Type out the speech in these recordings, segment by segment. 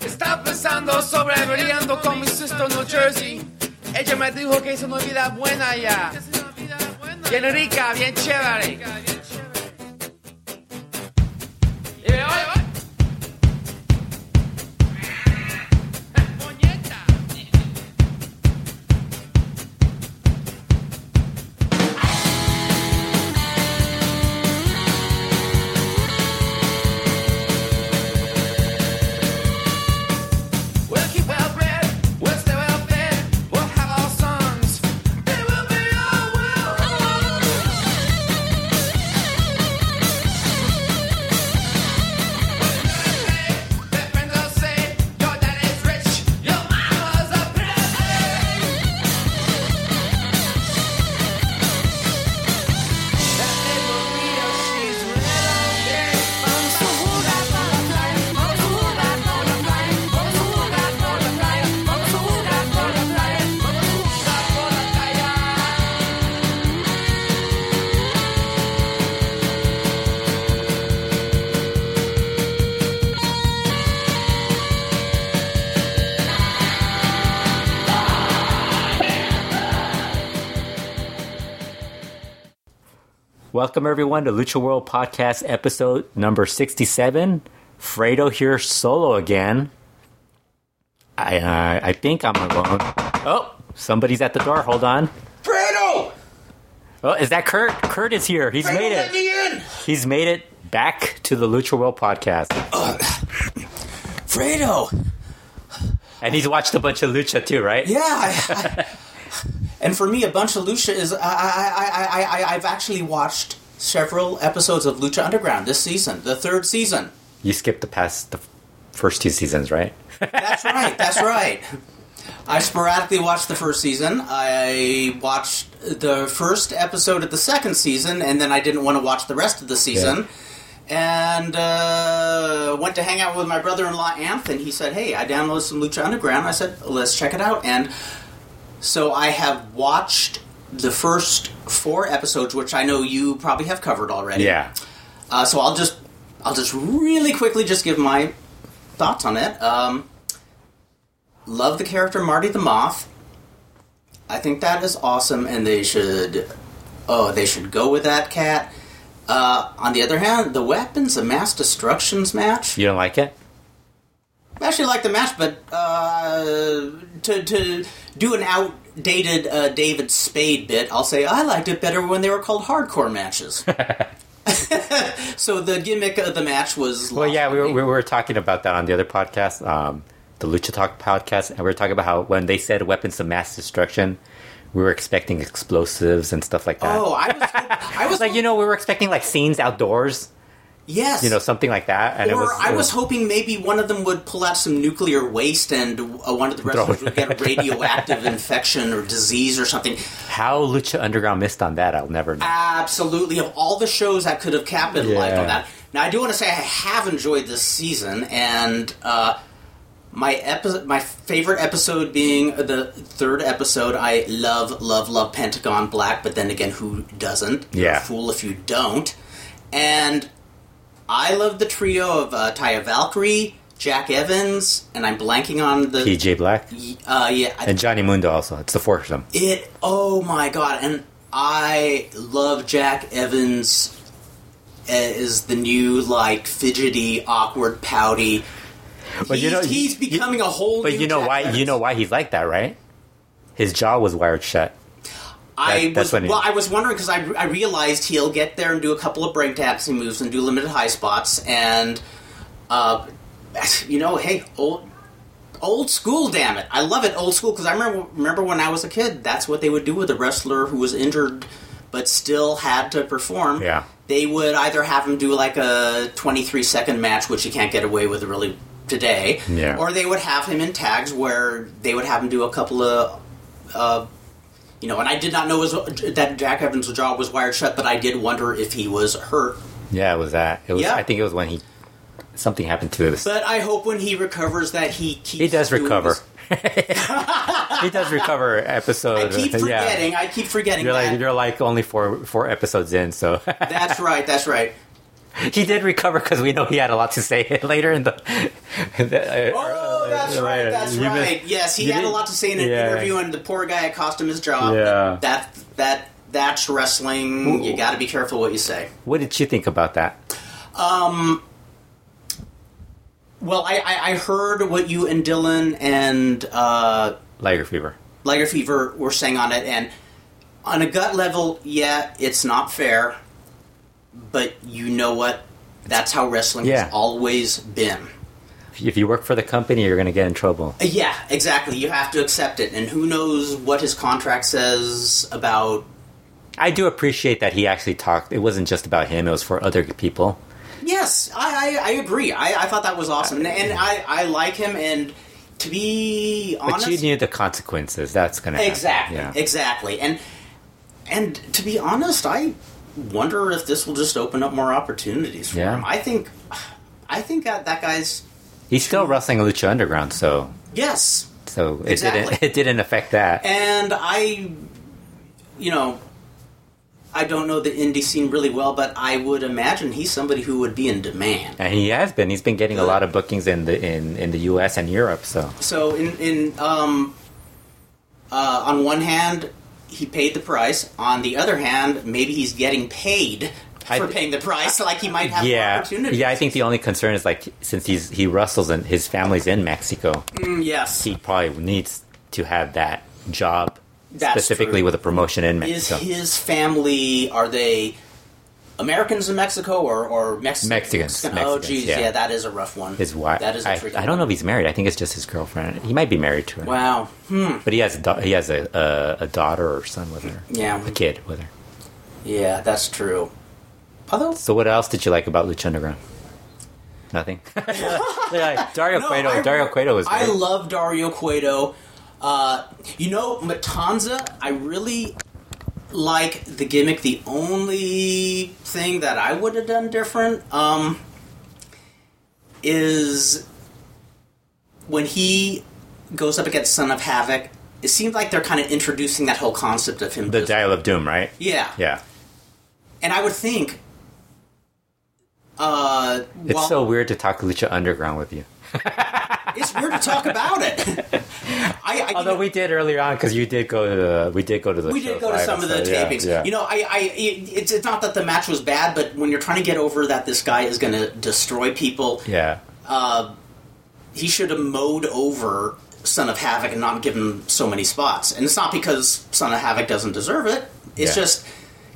Está pensando sobreviviendo con mi sister New Jersey. Ella me dijo que es una vida buena ya. Bien rica, bien chévere. Welcome everyone to Lucha World Podcast episode number 67. Fredo here solo again. I uh, I think I'm alone. Oh, somebody's at the door. Hold on. Fredo! Oh, is that Kurt? Kurt is here. He's Fredo, made let it. me in! He's made it back to the Lucha World Podcast. Fredo! And he's watched a bunch of Lucha too, right? Yeah, I, I, and for me, a bunch of Lucha is I, I, I, I, I, I've actually watched several episodes of Lucha Underground this season, the third season. You skipped the past the first two seasons, right? That's right, that's right. I sporadically watched the first season. I watched the first episode of the second season, and then I didn't want to watch the rest of the season. And uh, went to hang out with my brother-in-law Anthony. He said, "Hey, I downloaded some Lucha Underground." I said, "Let's check it out." And so I have watched the first four episodes, which I know you probably have covered already. Yeah. Uh, so I'll just I'll just really quickly just give my thoughts on it. Um, love the character Marty the Moth. I think that is awesome, and they should oh they should go with that cat. Uh, on the other hand, the weapons of mass destructions match. You don't like it? I actually like the match, but uh, to to do an outdated uh, David Spade bit, I'll say I liked it better when they were called hardcore matches. so the gimmick of the match was Well, yeah, we were, we were talking about that on the other podcast, um, the Lucha Talk podcast, and we were talking about how when they said weapons of mass destruction, we were expecting explosives and stuff like that. Oh, I was, I was like you know, we were expecting like scenes outdoors, yes, you know, something like that, and or it was. I it was hoping maybe one of them would pull out some nuclear waste and uh, one of the wrestlers would get a radioactive infection or disease or something. how Lucha Underground missed on that. I'll never know. Absolutely, of all the shows that could have capitalized Yeah. on that. Now, I do want to say I have enjoyed this season, and uh, my epi- my favorite episode being the third episode. I love, love, love Pentagon Black, but then again, who doesn't? You're Yeah. a fool if you don't. And I love the trio of uh, Taya Valkyrie, Jack Evans, and I'm blanking on the. PJ Black Uh, yeah, and Johnny Mundo also. It's the foursome. it oh my god and i love jack evans as the new like fidgety awkward pouty But you he's, know, he's you- becoming a whole But new you know Jack why? Evans. You know why he's like that, right? His jaw was wired shut. I That- was well. I was wondering because I, I realized he'll get there and do a couple of break breakdancing moves and do limited high spots and, uh, you know, hey, old old school, damn it, I love it, old school because I remember remember when I was a kid, that's what they would do with a wrestler who was injured but still had to perform. Yeah. they would either have him do like a twenty three second match, which you can't get away with really today, Yeah. or they would have him in tags where they would have him do a couple of. Uh, you know, and I did not know his, that Jack Evans' jaw was wired shut, but I did wonder if he was hurt. Yeah, it was that. It was. Yeah. I think it was when he something happened to him. But I hope when he recovers that he keeps He does recover. he does recover episode. I keep yeah. forgetting. I keep forgetting You're that. like you're like only four four episodes in, so that's right. That's right. he did recover because we know he had a lot to say later in the. the uh, Oh, that's right. That's You right. Yes, he had a didn't- lot to say in an yeah. interview, and the poor guy it cost him his job. Yeah. That that that's wrestling. You got to be careful what you say. What did you think about that? Um. Well, I, I, I heard what you and Dylan and uh, Liger fever. Liger Fever were saying on it, and on a gut level, yeah, it's not fair. But you know what? That's how wrestling Yeah. has always been. If you work for the company, you're going to get in trouble. Uh, Yeah, exactly. You have to accept it, and who knows what his contract says about. I do appreciate that he actually talked. It wasn't just about him; it was for other people. Yes, I, I, I agree. I, I thought that was awesome, and, and I, I like him. And to be honest, But you knew the consequences. That's going to exactly, Yeah. exactly. And and to be honest, I wonder if this will just open up more opportunities for Yeah. him. I think, I think that that guy's He's still wrestling Lucha Underground, so yes, so it Exactly. didn't it didn't affect that. and I, you know. I don't know the indie scene really well, but I would imagine he's somebody who would be in demand. And he has been. He's been getting a lot of bookings in the in, in the U.S. and Europe. So So in in um, uh, on one hand, he paid the price. On the other hand, maybe he's getting paid I- for paying the price. Like he might have yeah, opportunities. yeah. I think the only concern is like since he's he wrestles and his family's in Mexico, Mm, yes. he probably needs to have that job That's specifically true. with a promotion in Is his family are they Americans in Mexico or or Mex- Mexicans, Oh, Mexicans, geez, yeah. yeah. that is a rough one. his wife. That is a I, tricky I don't know if he's married. I think it's just his girlfriend. He might be married to her, Wow. Hmm. but he has a da- he has a, a a daughter or son with her, Yeah. a kid with her. Yeah, that's true. Although So what else did you like about Lucha Underground? Nothing. Yeah, Dario No, Cueto. I- Dario Cueto was. I love Dario Cueto. Uh, you know, Matanza, I really like the gimmick. The only thing that I would have done different um, is when he goes up against Son of Havoc. It seems like they're kind of introducing that whole concept of him. the just- Dial of Doom, right? yeah, Yeah. and I would think. Uh, It's well, so weird to talk Lucha Underground with you. it's weird to talk about it. I, I, Although we did earlier on because you did go to the we did go to the we did go to some of the. Yeah, tapings. yeah. You know, I, I, it, it's, it's not that the match was bad, but when you're trying to get over that this guy is going to destroy people, yeah. he should have mowed over Son of Havoc and not given so many spots. And it's not because Son of Havoc doesn't deserve it. It's Yeah. just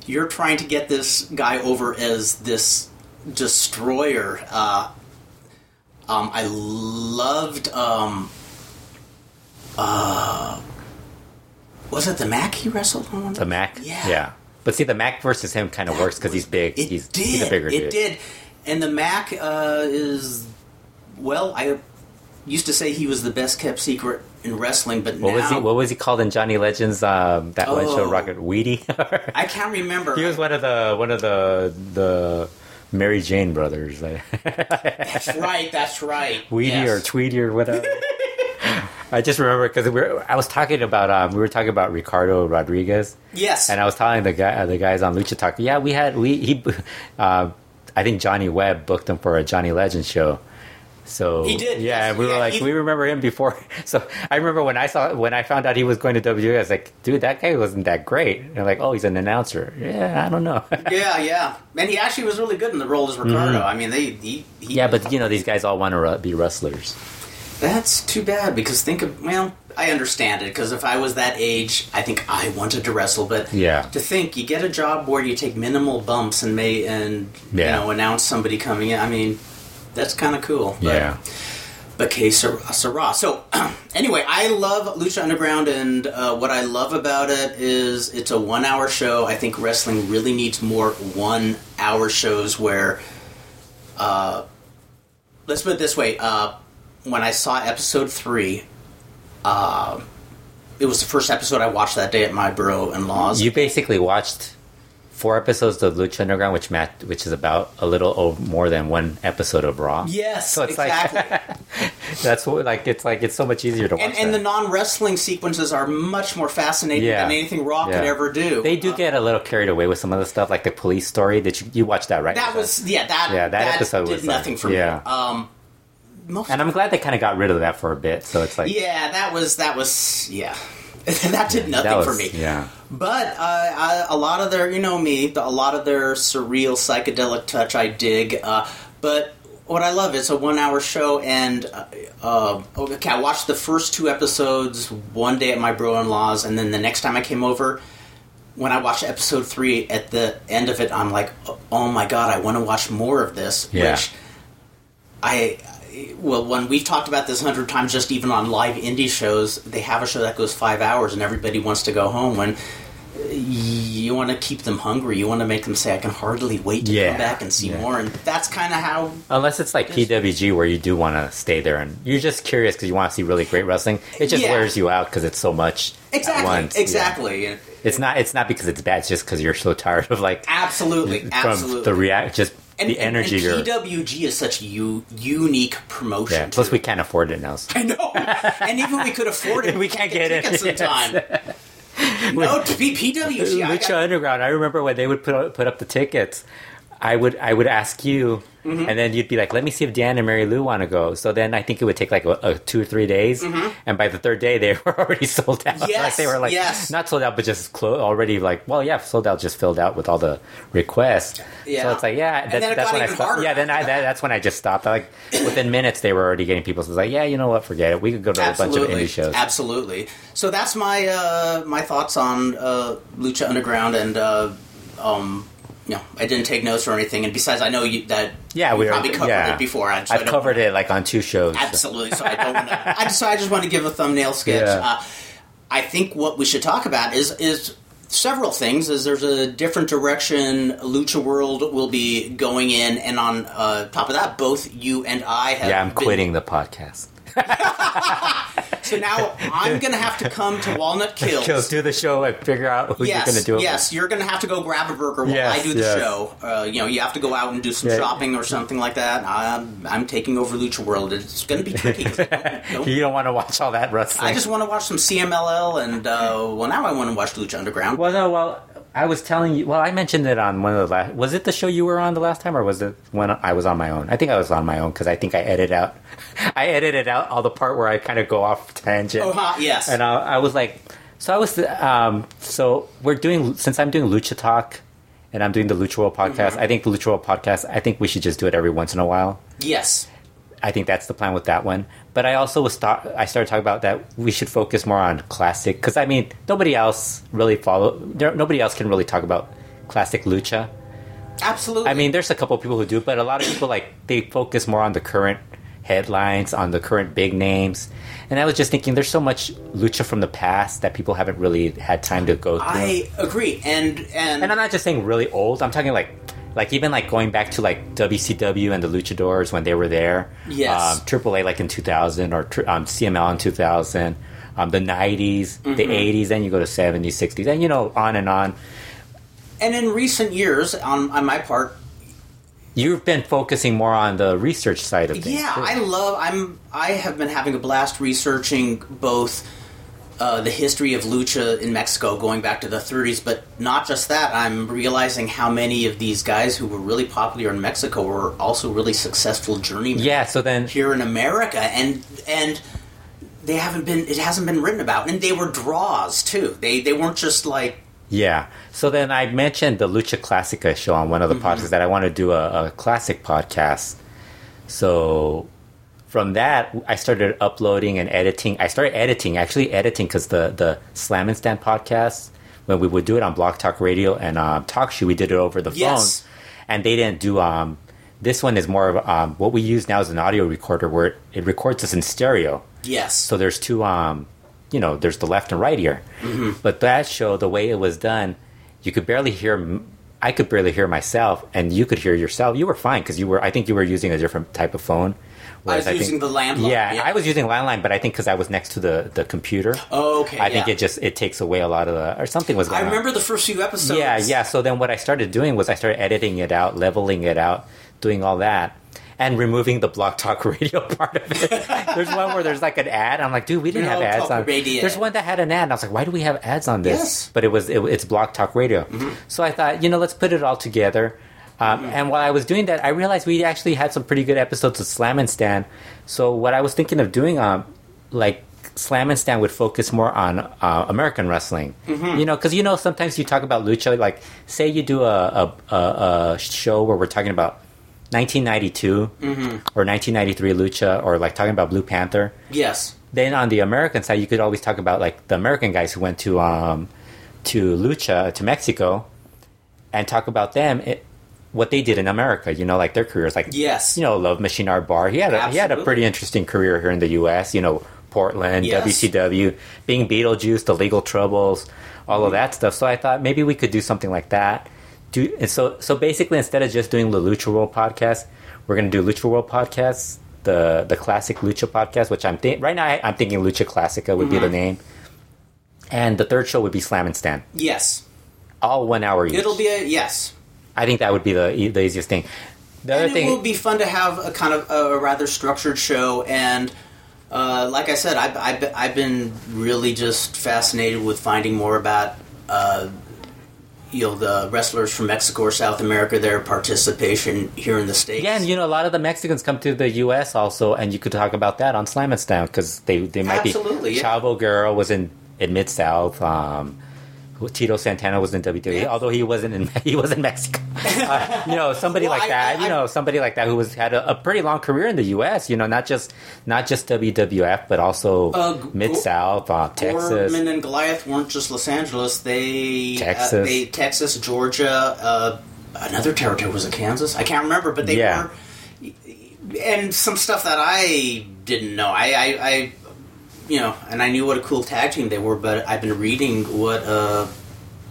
you're trying to get this guy over as this destroyer. Uh, um, I loved. Um, uh, was it the Mack he wrestled on? The Mack. Yeah. Yeah. But see, the Mack versus him kind of works because he's big. It he's did. he's a bigger it dude. did. And the Mack uh, is well. I used to say he was the best kept secret in wrestling, but What now was he? What was he called in Johnny Legends? Um, that one show, Oh. Rocket Weedy. I can't remember. he was one of the one of the the Mary Jane brothers, That's right. That's right. Weedy Yes. or Tweedy or whatever. I just remember because we were, I was talking about um, we were talking about Ricardo Rodriguez. yes. And I was telling the guy, the guys on Lucha Talk, yeah, we had we he, uh, I think Johnny Webb booked him for a Johnny Legend show. So He did, yeah. we were like, he- we remember him before. So I remember when I saw when I found out he was going to WWE, I was like, dude, that guy wasn't that great. And they're like, oh, he's an announcer. Yeah, I don't know. yeah, yeah. And he actually was really good in the role as Ricardo. I mean, they he, he Mm-hmm. yeah, but you know, these guys all want to be wrestlers. That's too bad because think of well, I understand it because if I was that age, I think I wanted to wrestle. But Yeah. to think you get a job where you take minimal bumps and may and Yeah. you know announce somebody coming in. I mean, that's kind of cool. But, Yeah. But que sera. sera. So anyway, I love Lucha Underground, and uh, what I love about it is it's a one-hour show. I think wrestling really needs more one-hour shows where. Uh, let's put it this way. Uh, when I saw episode three, uh, it was the first episode I watched that day at my bro in laws. You basically watched four episodes of Lucha Underground, which match, which is about a little over, more than one episode of Raw. Yes, So it's exactly. like that's what like it's like it's so much easier to watch. and, and the non wrestling sequences are much more fascinating Yeah. than anything Raw Yeah. could ever do. they do Uh, get a little carried away with some of the stuff, like the police story. That you you watch that right? that was yeah that Yeah, that episode did was, like- nothing for yeah. me. Um, most and I'm glad they kind of got rid of that for a bit. So it's like yeah, that was that was yeah. that did nothing that was for me. yeah. But uh, I, a lot of their, you know me, the, a lot of their surreal psychedelic touch I dig. Uh, but what I love is a one-hour show, and uh, uh, okay, I watched the first two episodes one day at my bro-in-law's, and then the next time I came over, when I watched episode three, at the end of it, I'm like, oh my god, I want to watch more of this. Yeah. Which I well, when we've talked about this a hundred times, just even on live indie shows, they have a show that goes five hours, and everybody wants to go home. When you want to keep them hungry, you want to make them say, "I can hardly wait to Yeah. come back and see Yeah. more." And that's kind of how. Unless it's like PWG where you do want to stay there and you're just curious because you want to see really great wrestling. It just Yeah. wears you out because it's so much Exactly, at once. Yeah. exactly, It's not. It's not because it's bad. It's just because you're so tired of like absolutely, from absolutely. the react, just and, the energy. And, and PWG is such a u- unique promotion. yeah. Plus, we can't afford it now. So. I know, and even we could afford it, We can't get in yes. time. no, to be PWG, I Lucha got- Underground. I remember when they would put put up the tickets. I would I would ask you, Mm-hmm. and then you'd be like, "Let me see if Dan and Mary Lou want to go." So then I think it would take like a, a two or three days, and by the third day they were already sold out. Mm-hmm. Yes, like they were like yes. not sold out, but just clo- already like well, yeah, sold out, just filled out with all the requests. Yeah. So it's like yeah, that, then that's when I stopped. Yeah, then I that, that's when I just stopped. Like within minutes they were already getting people. So it was like yeah, you know what, forget it. We could go to a bunch of indie shows. absolutely. So that's my uh, my thoughts on uh, Lucha Underground, and uh, um, know, I didn't take notes or anything. And besides, I know you that Yeah, we probably covered yeah. it before. So I've covered wanna- it like on two shows. absolutely. So I don't want to. I just, so I just want to give a thumbnail sketch. Yeah. Uh, I think what we should talk about is is several things. Is there's a different direction Lucha World will be going in, and on uh, top of that, both you and I have. Yeah, I'm been- quitting the podcast. So now I'm going to have to come to Walnut Kills. Kills, do the show and figure out who yes, you're going to do it yes, you're going to have to go grab a burger while Yes, I do the yes. show. Uh, you know, you have to go out and do some Yeah. shopping or something like that. I'm, I'm taking over Lucha World. It's going to be tricky. 'cause I don't- don't- You don't want to watch all that wrestling. I just want to watch some CMLL, and uh, well, now I want to watch Lucha Underground. Well, no, well, I was telling you. Well, I mentioned it on one of the last. Was it the show you were on the last time, or was it when I was on my own? I think I was on my own because I think I edited out. I edited out all the part where I kind of go off tangent. Oh, huh, yes. And I, I was like, so I was, um, so we're doing since I'm doing Lucha Talk, and I'm doing the Lucha World podcast. Mm-hmm. I think the Lucha World podcast. I think we should just do it every once in a while. yes. I think that's the plan with that one. But I also was start, I started talking about that we should focus more on classic because I mean nobody else really follow. There, nobody else can really talk about classic lucha. Absolutely. I mean, there's a couple of people who do, but a lot of people like they focus more on the current headlines, on the current big names. And I was just thinking, there's so much lucha from the past that people haven't really had time to go through. I agree. And, and, and I'm not just saying really old. I'm talking like, like even like going back to like WCW and the Luchadors when they were there. Yes. Um, AAA like in 2000 or um, CMLL in 2000. Um, the 90s, the Mm-hmm. 80s, then you go to 70s, 60s, and you know on and on. and in recent years, on, on my part, You've been focusing more on the research side of things. Yeah, too. I love. I'm. I have been having a blast researching both uh, the history of lucha in Mexico, going back to the 30s, but not just that. I'm realizing how many of these guys who were really popular in Mexico were also really successful journeymen yeah. So then here in America, and and they haven't been. It hasn't been written about, and they were draws too. They they weren't just like Yeah. So then I mentioned the Lucha Classica show on one of the Mm-hmm. podcasts that I want to do a, a classic podcast. So from that, I started uploading and editing. I started editing, actually editing, because the the Slam and Stand podcast, when we would do it on Blog Talk Radio and um, TalkShoe, we did it over the Yes. phone, and they didn't do. Um, this one is more of um, what we use now is an audio recorder where it, it records us in stereo. yes. So there's two, um, you know, there's the left and right ear. But that show, the way it was done, you could barely hear m- I could barely hear myself, and you could hear yourself. You were fine because you were. I think you were using a different type of phone. I was Whereas using think, the landline. Yeah, I was using landline, but I think because I was next to the the computer, Oh, okay. I think it just it takes away a lot of the or something was I going on. I remember the first few episodes. Yeah, yeah. So then what I started doing was I started editing it out, leveling it out, doing all that, and removing the Blog Talk Radio part of it. there's one where there's like an ad. I'm like, dude, we didn't No, have ads Talk on. Radio. There's one that had an ad. And I was like, why do we have ads on this? Yes. But it was it, it's Blog Talk Radio. Mm-hmm. So I thought, you know, let's put it all together. Um, And while I was doing that, I realized we actually had some pretty good episodes of Slam and Stan. So what I was thinking of doing, um, like Slam and Stan would focus more on uh, American wrestling. You know, because you know sometimes you talk about lucha. Like, say you do a a, a, a show where we're talking about 1992 or 1993 lucha, or like talking about Blue Panther. Yes. Then on the American side, you could always talk about like the American guys who went to um, to lucha to Mexico, and talk about them. It, what they did in America, you know, like their careers, like Yes. you know, Love Machine Art Barr. He had a, he had a pretty interesting career here in the U.S. You know, Portland, Yes. WCW, being Beetlejuice, the Legal Troubles, all of mm-hmm. that stuff. So I thought maybe we could do something like that. Do and so so basically instead of just doing the Lucha World podcast, we're going to do Lucha World podcasts, the the classic Lucha podcast, which I'm think right now I, I'm thinking Lucha Classica would be the mm-hmm. name, and the third show would be Slam and Stan, Yes. all one hour each. It'll be a yes. I think that would be the the easiest thing. The other And thing, it will be fun to have a kind of a rather structured show and. Uh, like I said, I've, I've, I've been really just fascinated with finding more about, uh, you know, the wrestlers from Mexico or South America, their participation here in the states. Yeah, and you know, a lot of the Mexicans come to the U.S. also, and you could talk about that on Slam and Slam because they they might Absolutely, be. yeah. Chavo Guerrero was in in Mid South. Um, Tito Santana was in WWE, although he wasn't in he was in Mexico. Uh, you know, somebody Well, like I- that. I- you know, somebody like that who was had a, a pretty long career in the U.S. You know, not just not just WWF, but also Uh, Mid South, uh, Texas. Gordman and Goliath weren't just Los Angeles. They Texas. uh, they Texas, Georgia, uh, another territory was it Kansas? I can't remember, but they Yeah. were. And some stuff that I didn't know. I, I, I, you know, and I knew what a cool tag team they were, but I've been reading what uh,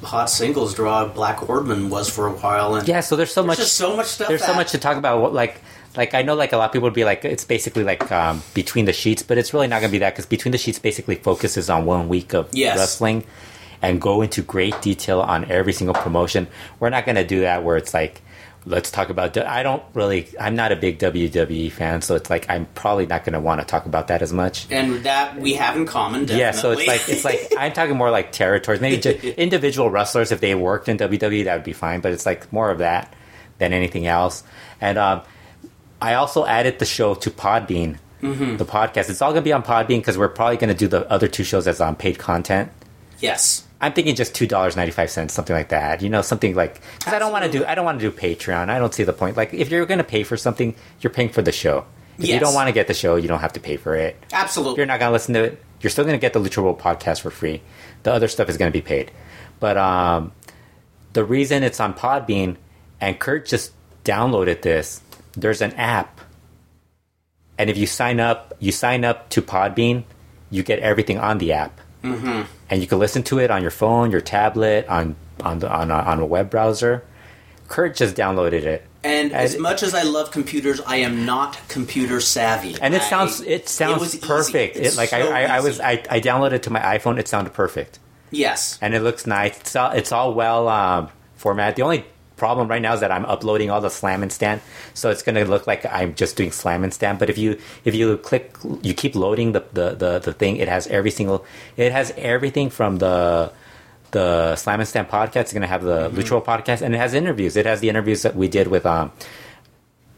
hot singles draw Black Horseman was for a while, and Yeah, so there's so there's much. just so much stuff. there's so much to talk about. What, like, like I know, like a lot of people would be like, it's basically like um, between the sheets, but it's really not going to be that because between the sheets basically focuses on one week of Yes. wrestling and go into great detail on every single promotion. We're not going to do that where it's like. Let's talk about. I don't really. I'm not a big WWE fan, so it's like I'm probably not going to want to talk about that as much. and that we have in common. Definitely. Yeah, so it's like it's like I'm talking more like territories. Maybe just individual wrestlers if they worked in WWE that would be fine, but it's like more of that than anything else. And um, I also added the show to Podbean, the podcast. It's all going to be on Podbean because we're probably going to do the other two shows as on paid content. yes. I'm thinking just two dollars ninety five cents, something like that. You know, something like because I don't want to do I don't want to do Patreon. I don't see the point. Like if you're going to pay for something, you're paying for the show. If you don't want to get the show, you don't have to pay for it Absolutely. you're not going to listen to it. You're still going to get the Lucha World podcast for free. The other stuff is going to be paid. But um, the reason it's on Podbean, and Kurt just downloaded this, there's an app. And if you sign up, you sign up to Podbean, you get everything on the app. Mm-hmm. And you can listen to it on your phone, your tablet, on on the, on, a, on a web browser. Kurt just downloaded it. And as And- much as I love computers, I am not computer savvy. and it I- sounds it sounds easy. perfect. It's It like so I, I, I was. I, I downloaded it to my iPhone. It sounded perfect, yes. and it looks nice. It's all it's all well um, formatted. The only problem right now is that I'm uploading all the Slam and Stand, so it's going to look like I'm just doing Slam and Stand. But if you if you click, you keep loading the, the, the, the thing. It has every single. It has everything from the the Slam and Stand podcast. It's going to have the Mm-hmm. Lucha podcast, and it has interviews. It has the interviews that we did with um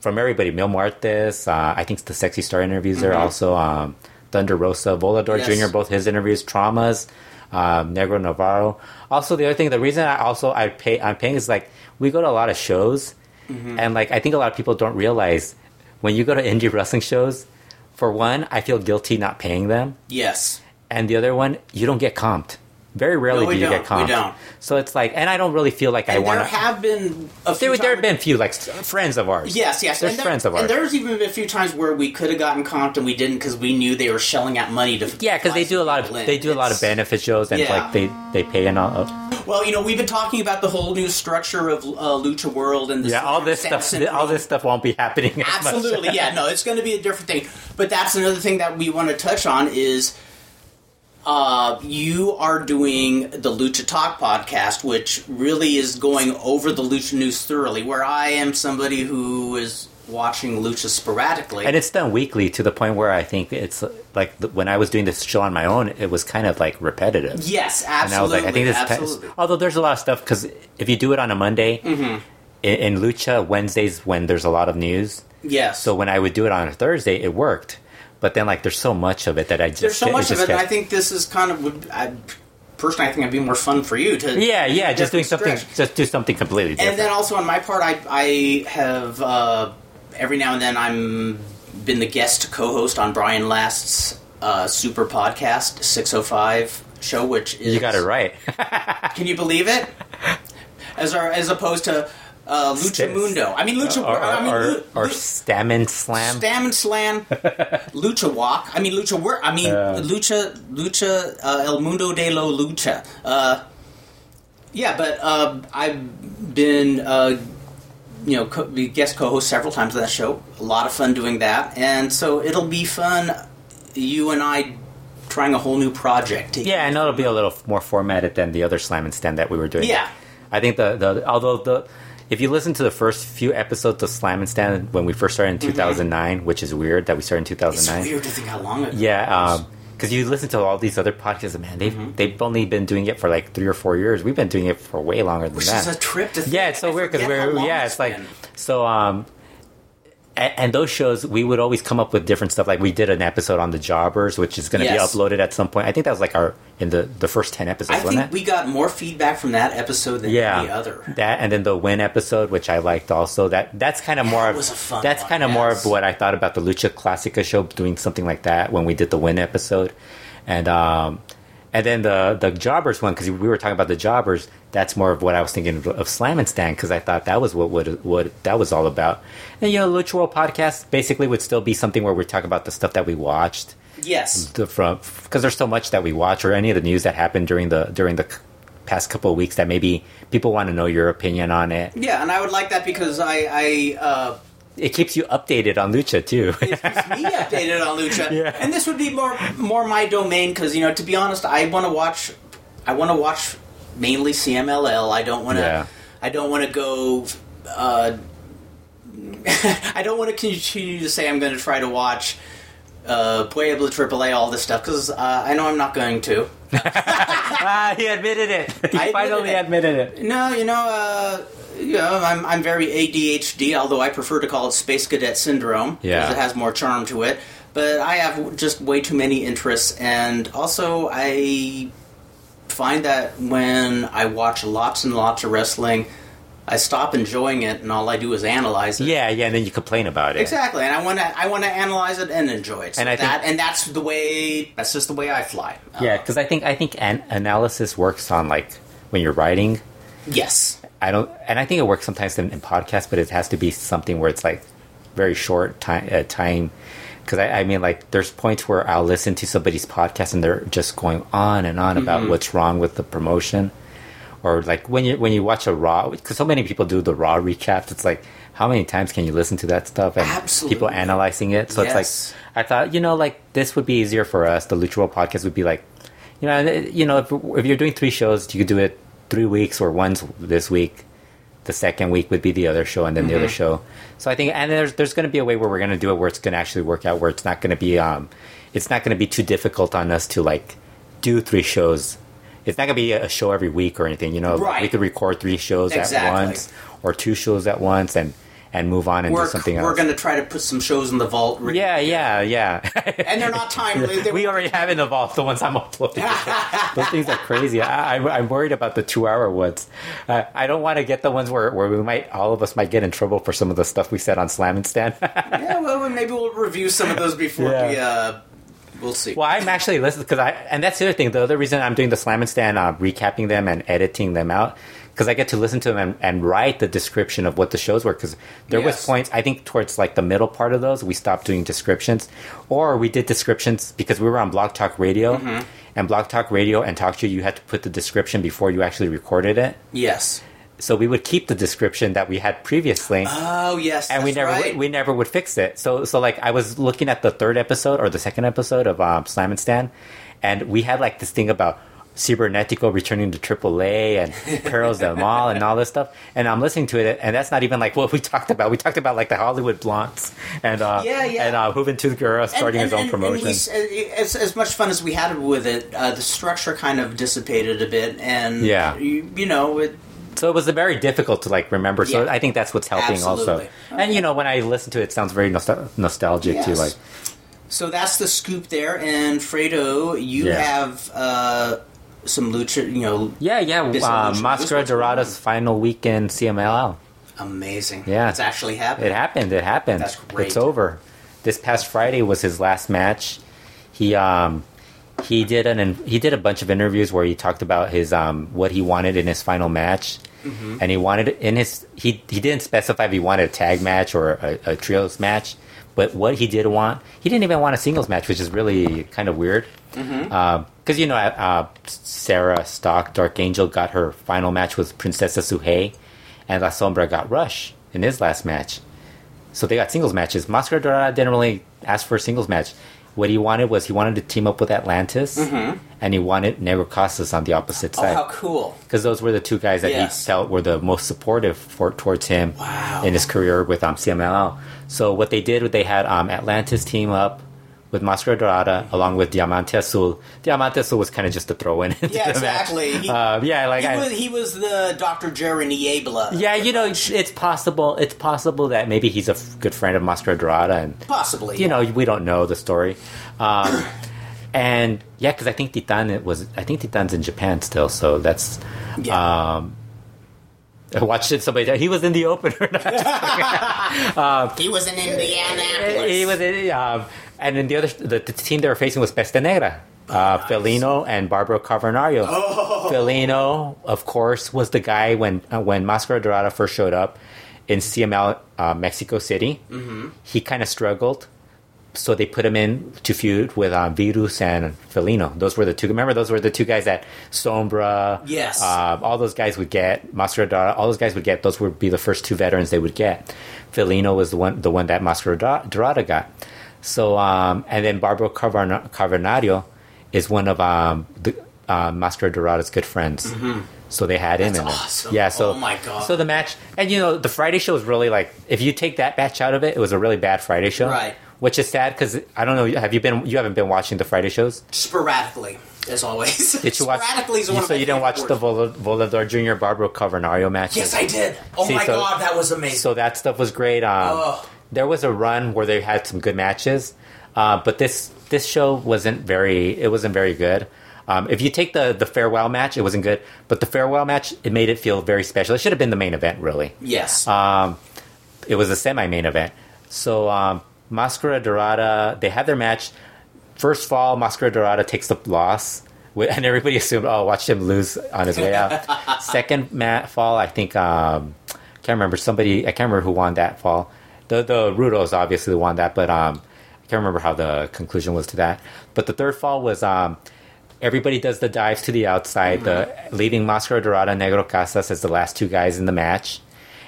from everybody. Mil Muertes, uh, I think the Sexy Star interviews there also. Um, Thunder Rosa, Volador Mm-hmm. Yes. Jr. Both his interviews, traumas, um, Negro Navarro. Also, the other thing, the reason I also I pay I'm paying is like we go to a lot of shows, Mm-hmm. and like I think a lot of people don't realize when you go to indie wrestling shows. For one, I feel guilty not paying them, Yes. and the other one, you don't get comped. Very rarely No, do you don't. get comped. We don't. So it's like, and I don't really feel like I And want there to. have been a few There, there have been few like friends of ours. Yes, yes. There's there- friends of ours. And there's even been a few times where we could have gotten comped and we didn't because we knew they were shelling out money to. Yeah, because they do a lot of in. they do a lot of It's- benefit shows and Yeah. like they they pay and all. Well, you know, we've been talking about the whole new structure of uh, Lucha World and the Yeah, all this stuff. All this stuff won't be happening. Absolutely, yeah. No, it's going to be a different thing. But that's another thing that we want to touch on is uh, you are doing the Lucha Talk podcast, which really is going over the Lucha news thoroughly. Where I am somebody who is watching Lucha sporadically. And it's done weekly to the point where I think it's like when I was doing this show on my own, it was kind of like repetitive. yes, And I was absolutely. like, I think this. Kind absolutely. of, although there's a lot of stuff because if you do it on a Monday, Mm-hmm. in, in Lucha Wednesdays when there's a lot of news. yes. So when I would do it on a Thursday, it worked. But then like there's so much of it that I just there's so it much of it, and I think this is kind of. would- I, personally, I think it'd be more fun for you to. Yeah, yeah, just doing something, stretch. just do something completely different. And then also on my part, I I have uh, every now and then I'm been the guest co-host on Brian Last's uh, super podcast 605 show, which is you got it right. Can you believe it? As our, as opposed to uh, Lucha Mundo. I mean Lucha. or, I mean or, Lu- or Lu- Stamin Slam. Stam and Slam, Lucha Walk. I mean Lucha Work. I mean Yeah. Lucha Lucha uh, El Mundo de lo Lucha. Uh, yeah, but uh, I've been uh, you know co- guest co-host several times of that show. A lot of fun doing that, and so it'll be fun. You and I trying a whole new project. Yeah, I know it'll be a little more formatted than the other Slam and Stand that we were doing. Yeah. I think the, the although the if you listen to the first few episodes of Slam and Stand when we first started in 2009, which is weird that we started in Mm-hmm. It's 2009. weird to think how long ago. Yeah, because you listen to all these other podcasts, man, they've Mm-hmm. they've only been doing it for like three or four years. We've been doing it for way longer than that. which that. is a trip to. Yeah, it's so I weird because we're yeah, it's like so. Um, and, and those shows, we would always come up with different stuff. Like we did an episode on the Jobbers, which is going to Yes. be uploaded at some point. I think that was like our in the the first ten episodes, I think it? we got more feedback from that episode than yeah, any other. that and then the win episode, which I liked also. That that's kind of more of that's kind of more of what I thought about the Lucha Classica show, doing something like that when we did the win episode, and um, and then the the Jobbers one because we were talking about the Jobbers. That's more of what I was thinking of, of Slam and Stand because I thought that was what what what that was all about. And you know, Lucha World podcast basically would still be something where we talk about the stuff that we watched Yes. the from because there's so much that we watch or any of the news that happened during the during the past couple of weeks that maybe people want to know your opinion on it. Yeah, and I would like that because I, I uh, It keeps you updated on Lucha too. it keeps me updated on Lucha, Yeah. and this would be more more my domain because you know to be honest, I want to watch, I want to watch mainly CMLL. I don't want to, Yeah. I don't want to go. Uh, I don't want to continue to say I'm going to try to watch uh, Puebla AAA, all this stuff because uh, I know I'm not going to. ah, he admitted it. He I admitted finally it. admitted it. No, you know, uh, know, I'm I'm very ADHD, although I prefer to call it Space Cadet Syndrome because it has more charm to it. But I have just way too many interests, and also I find that when I watch lots and lots of wrestling, I stop enjoying it, and all I do is analyze it. Yeah, yeah, and then you complain about it. Exactly, and I want to I want to analyze it and enjoy it. So And I think- and that's the way that's just the way I fly. Uh, Yeah, because I think I think an- analysis works on like when you're writing. yes, I don't, and I think it works sometimes in, in podcasts, but it has to be something where it's like very short time. Uh, time, because I, I mean, like there's points where I'll listen to somebody's podcast and they're just going on and on about Mm-hmm. what's wrong with the promotion, or like when you when you watch a raw, because so many people do the raw recaps. It's like how many times can you listen to that stuff and Absolutely. people analyzing it? So Yes. it's like I thought, you know, like this would be easier for us. The Lucha World podcast would be like, you know, uh, you know, if, if you're doing three shows, you could do it three weeks or once this week. The second week would be the other show, and then the other show. So I think, and there's there's going to be a way where we're going to do it where it's going to actually work out, where it's not going to be um, it's not going to be too difficult on us to like do three shows. It's not going to be a show every week or anything. You know, Right. we could record three shows at once or two shows at once, and and move on and we're do something else. we're going to try to put some shows in the vault. ready yeah, yeah, yeah. and they're not timely. They- we already have in the vault the ones I'm uploading. Those things are crazy. I, I'm worried about the two hour ones. Uh, I don't want to get the ones where, where we might all of us might get in trouble for some of the stuff we said on Slam and Stand. yeah, well, maybe we'll review some of those before Yeah. we uh, We'll see. Well, I'm actually listening because I, and that's the other thing. The other reason I'm doing the Slam and Stand, uh, recapping them and editing them out, because I get to listen to them and, and write the description of what the shows were. Because there was points I think towards like the middle part of those, we stopped doing descriptions, or we did descriptions because we were on Blog Talk Radio, Mm-hmm. and Blog Talk Radio and TalkShoe, you had to put the description before you actually recorded it. Yes. So we would keep the description that we had previously Oh yes. and we never right. we never would fix it. So so like I was looking at the third episode or the second episode of um, Slam and Stan, and we had like this thing about Cybernetico returning to AAA and Perros del Mal and all this stuff. And I'm listening to it, and that's not even like what we talked about. We talked about like the Hollywood Blondes and uh, Yeah, yeah. and uh, Juventud Guerrera starting his own promotion. we as, as much fun as we had with it, uh, the structure kind of dissipated a bit, and Yeah. you, you know, it, So it was very difficult to like remember. So I think that's what's helping also. Absolutely. And you know, when I listen to it, it sounds very nostal- nostalgic too. Like so that's the scoop there. And Fredo, you Yeah. have uh, some lucha, you know, yeah, yeah. Uh. Mascara Dorada's final weekend CMLL. amazing. Yeah. it's actually happened. It happened. It happened. That's great. It's over. This past Friday was his last match. He um he did an he did a bunch of interviews where he talked about his um what he wanted in his final match, Mm-hmm. and he wanted in his he he didn't specify if he wanted a tag match or a, a trios match, but what he did want he didn't even want a singles match, which is really kind of weird. Mm-hmm. Because you know, uh, Sarah Stock, Dark Angel, got her final match with Princesa Sugehit, and La Sombra got Rush in his last match. So they got singles matches. Mascara Dorada didn't really ask for a singles match. What he wanted was he wanted to team up with Atlantis, and he wanted Negro Casas on the opposite Mm-hmm. oh, side how cool! because those were the two guys that Yes. he felt were the most supportive for towards him Wow. in his career with um, CMLL. So what they did, they had um, Atlantis team up with Mascara Dorada along with Diamante Azul. Diamante Azul was kind of just a throw in. Yeah, exactly. He- Uh, yeah, like He I, was, he was the Dr. Jerry Niebla. yeah, you know, it's, it's possible. It's possible that maybe he's a f- good friend of Mascara Dorada, and possibly. you know, we don't know the story. Um, and yeah, because I think Titan was. I think Titan's in Japan still, so that's. Yeah. Um, I watched it. Somebody he was in the opener. he was in Indianapolis. he was in, um, and then the other the, the team they were facing was Peste Negra. Uh, Felino and Barbaro Cavernario. Oh. Felino, of course, was the guy when uh, when Mascara Dorada first showed up in CMLL uh, Mexico City. Mm-hmm. He kind of struggled, so they put him in to feud with um, Virus and Felino. Those were the two. Remember, those were the two guys that Sombra, Yes. uh, all those guys would get. Mascara Dorada, all those guys would get. Those would be the first two veterans they would get. Felino was the one, the one that Mascara Dorada got. So, um, and then Barbaro Carvan- is one of um, the uh, Mascara good friends. So they had him That's in awesome. Yeah. So Oh my God. So the match, and you know, the Friday show was really like, if you take that batch out of it, it was a really bad Friday show. Right. Which is sad because I don't know. Have you been? You haven't been watching the Friday shows? Sporadically, as always. Did you watch? Sporadically is one of so you didn't watch the. Vol- Volador Junior Barbaro Cavernario match? Yes, I did. Oh See, my so- god, that was amazing. So that stuff was great. Um, Oh. There was a run where they had some good matches, uh, but this this show wasn't very. It wasn't very good. Um, if you take the the farewell match, it wasn't good. But the farewell match, it made it feel very special. It should have been the main event, really. yes. Um, it was a semi main event. So um, Mascara Dorada, they had their match. First fall, Mascara Dorada takes the loss, and everybody assumed, oh, watch him lose on his way out. Second mat fall, I think, um, can't remember somebody. I can't remember who won that fall. The the Rudos obviously won that, but um, I can't remember how the conclusion was to that. But the third fall was um, everybody does the dives to the outside, the leaving Mascara Dorada Negro Casas as the last two guys in the match.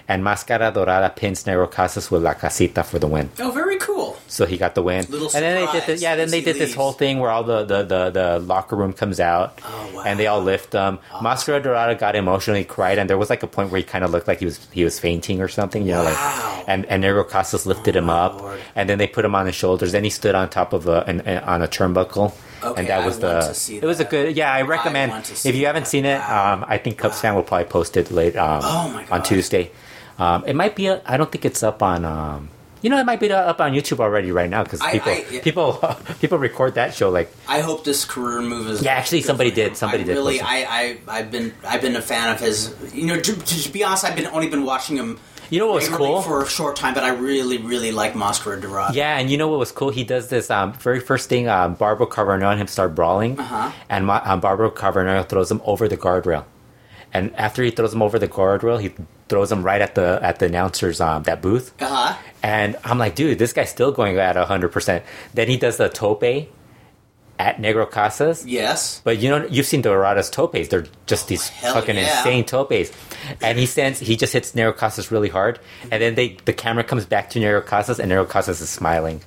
And Mascara Dorada pins Negro Casas with La Casita for the win. oh, very cool. So he got the win. Little and then they did this, yeah, then they he did this whole thing where all the, the, the, the locker room comes out Oh, wow. and they all lift him. Mascara Dorada got emotionally cried and there was like a point where he kind of looked like he was he was fainting or something, you know, Wow. like and, and Negro Casas lifted him up Lord. and then they put him on his shoulders. and he stood on top of a an, an, on a turnbuckle. Okay, and that I was want the to see it was a good yeah I I recommend want to see if you haven't that. seen it Wow. um, I think Cubs fan will probably post it late um, Oh my on Tuesday um, it might be a, I don't think it's up on um, you know it might be up on YouTube already right now because people I- people people record that show like I hope this career move is. Yeah, actually, somebody did. Somebody I did Really. I, I, I've been, I've been a fan of his. You know, to, to be honest, I've been only been watching him You know what was cool? for a short time, but I really, really like Mascara Dorada. Yeah, and you know what was cool? He does this um, very first thing. Um, Barbara Carvernal and him start brawling, Uh-huh. and um, Barbara Carvernal throws him over the guardrail. And after he throws him over the guardrail, he throws him right at the at the announcer's um, that booth. Uh huh. And I'm like, dude, this guy's still going at 100%. Then he does the tope at Negro Casas. Yes. But you know, you've seen Dorada's topes. They're just these hell fucking yeah. insane topes. And he sends, he just hits Negro Casas really hard. And then they, the camera comes back to Negro Casas and Negro Casas is smiling.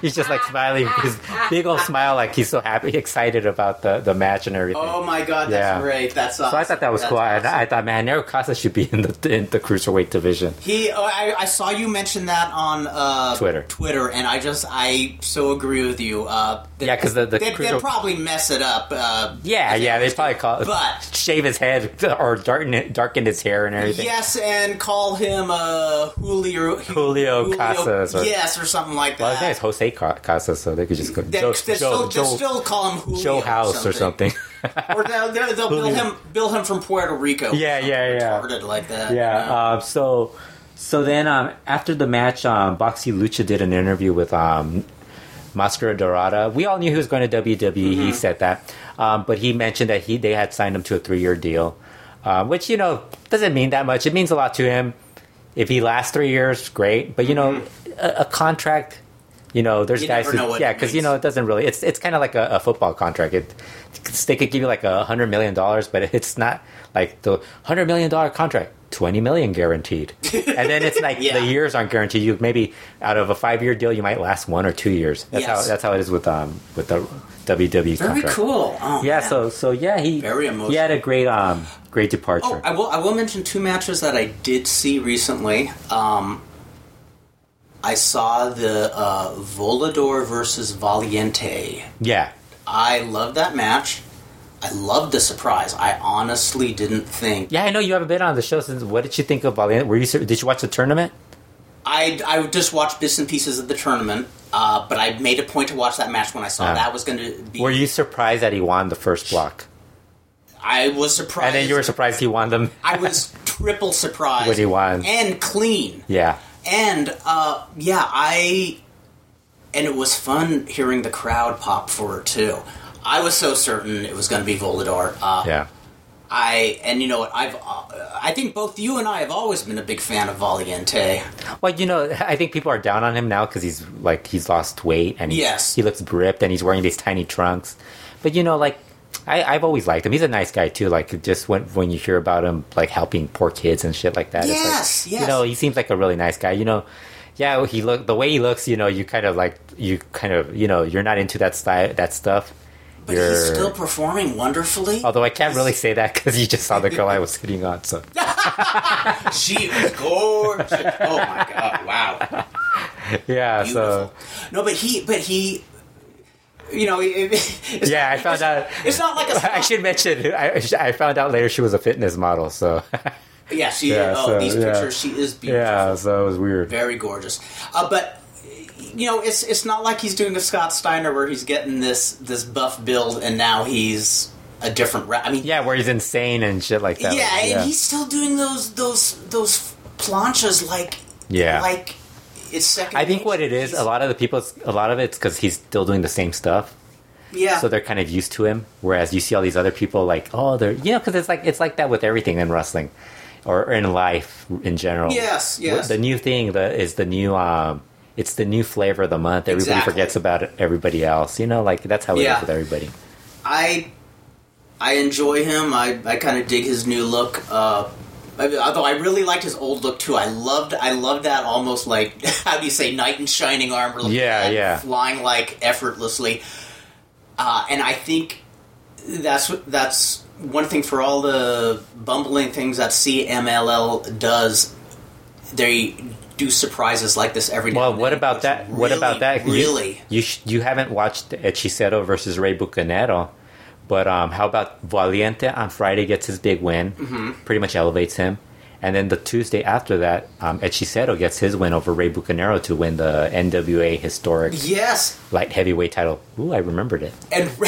He's just like smiling, his big old smile, like he's so happy, excited about the, the match and everything. Oh my god, that's Yeah. great. That's awesome. so I thought that was That's cool. Awesome. I thought, man, Negro Casas should be in the in the cruiserweight division. He, oh, I, I saw you mention that on uh, Twitter. Twitter, and I just, I so agree with you. Uh, Yeah, 'cause the- the they'd, cruiser- they'd probably mess it up. Uh, Yeah, yeah, they probably call But- shave his head or darken it, darken his hair and everything. yes, and call him uh, Julio Julio Casas or- yes, or something like Well, his name is. Jose Casas, so they could just go They, Joe, they Joe, still, Joe, still call him Julio Joe House or something. or they'll, they'll, they'll bill him, bill him from Puerto Rico. Yeah, yeah, yeah. Retarded like that. you yeah. know? Um, so, so then um, after the match, um, Box y Lucha did an interview with um, Mascara Dorada. We all knew he was going to WWE. Mm-hmm. He said that, um, but he mentioned that he they had signed him to a three year deal, um, which you know doesn't mean that much. It means a lot to him. If he lasts three years, great. But you know, a, a contract. You know, there's Mm-hmm. You guys never who, what yeah, it because you means. know it doesn't really. It's it's kind of like a, a football contract. It they could give you like a hundred million dollars, but it's not like the hundred million dollar contract. Twenty million guaranteed, and then it's like Yeah. the years aren't guaranteed. You maybe out of a five year deal, you might last one or two years. That's how Yes. that's how it is with um with the WWE Very contract. cool. Oh, Yeah, man. so so yeah, he Very emotional. he had a great um great departure. Oh, I will. I will mention two matches that I did see recently. Um, I saw the uh, Volador versus Valiente. yeah, I loved that match. I loved the surprise. I honestly didn't think. yeah, I know you haven't been on the show since. What did you think of Valiente? Were you did you watch the tournament? I I just watched bits and pieces of the tournament, uh, but I made a point to watch that match when I saw Ah. that was going to be. Were you surprised that he won the first block? I was surprised. And then you were surprised he won them. I was triple surprised When he won. and clean. yeah, And uh, yeah, I and it was fun hearing the crowd pop for it too. I was so certain it was going to be Volador. Uh, yeah. I and you know what I've uh, I think both you and I have always been a big fan of Valiente. Well, you know, I think people are down on him now because he's like he's lost weight and he, Yes. he looks ripped and he's wearing these tiny trunks. But you know, like I, I've always liked him. He's a nice guy too. Like just when when you hear about him, like helping poor kids and shit like that. Yes, like, yes. You know, he seems like a really nice guy. You know, yeah, he look the way he looks. You know, you kind of like you kind of you know you're not into that style that stuff. But you're he's still performing wonderfully. although I can't really say that because you just saw the girl I was sitting on. So She was gorgeous. Oh my god! Wow. yeah, Beautiful. so No, but he, but he, you know, it, it's yeah, not- I found it's, out. It's not like a. I should mention. I, I found out later she was a fitness model. So Yeah, she. Yeah, oh, so, these yeah. pictures, she is beautiful. yeah, so it was weird. very gorgeous. Uh, but you know, it's it's not like he's doing a Scott Steiner where he's getting this this buff build and now he's a different. Ra- I mean, Yeah, where he's insane and shit like that. yeah, and he's still doing those those those planchas like Yeah. like it's second. I think what it is, a lot of the people, a lot of it's because he's still doing the same stuff, yeah. so they're kind of used to him. Whereas you see all these other people, like, oh, they're, you know, because it's like it's like that with everything in wrestling or in life in general. Yes, yes. The new thing that is the new, um, it's the new flavor of the month. Everybody Exactly. forgets about it, everybody else. You know, like that's how it is Yeah. with everybody. I I enjoy him. I, I kind of dig his new look. Uh, although I really liked his old look too. I loved I loved that almost like how do you say knight in shining armor? like Yeah, yeah. flying like effortlessly. Uh, and I think that's that's one thing for all the bumbling things that CMLL does. They do surprises like this every Well, what about that? what about that? Really, you sh- you haven't watched Hechicero versus Rey Bucanero, but um, how about Valiente on Friday gets his big win, Mm-hmm. pretty much elevates him, and then the Tuesday after that, um, Hechicero gets his win over Rey Bucanero to win the NWA historic yes. light heavyweight title. Ooh, I remembered it. And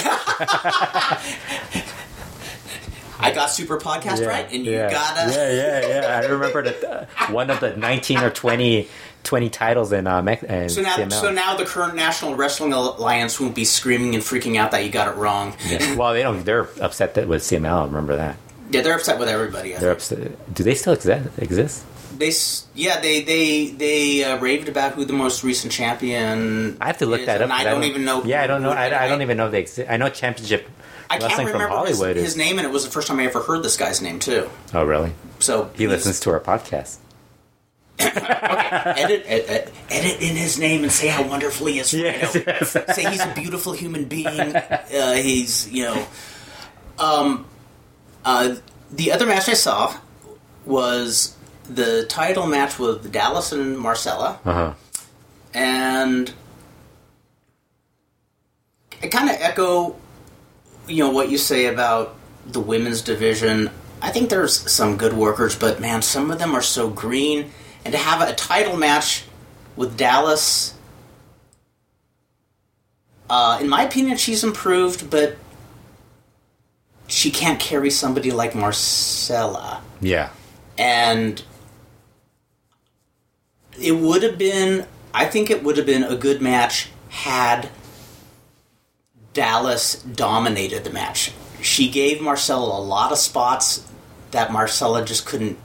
I got super podcast right, and you yeah. gotta. Yeah, yeah, yeah. I remember that uh, one of the 19 or 20, 20 titles in uh, Mex- in So now, CMLL. so now the current National Wrestling Alliance won't be screaming and freaking out that you got it wrong. Yeah. Well, they don't. They're upset that with CMLL. Remember that? Yeah, they're upset with everybody. I They're think. upset. Do they still exist? Exist? They, s- yeah, they they they uh, raved about who the most recent champion. I have to look is, that up. and I 'cause don't even know. Yeah, I don't know. I, I don't even know if they exist. I know Championship I can't remember his, his name, and it was the first time I ever heard this guy's name too. Oh, really? So He listens to our podcast. Edit, edit edit in his name and say how wonderful he is. Yes, Fredo. yes. say he's a beautiful human being. Uh, he's you know. Um, uh, the other match I saw was the title match with Dalys and Marcela, Uh huh. and I kind of echo, you know, what you say about the women's division. I think there's some good workers, but man, some of them are so green. And to have a title match with Dalys, uh, in my opinion, she's improved, but she can't carry somebody like Marcela. Yeah. And it would have been, I think it would have been a good match had Dalys dominated the match. She gave Marcela a lot of spots that Marcela just couldn't.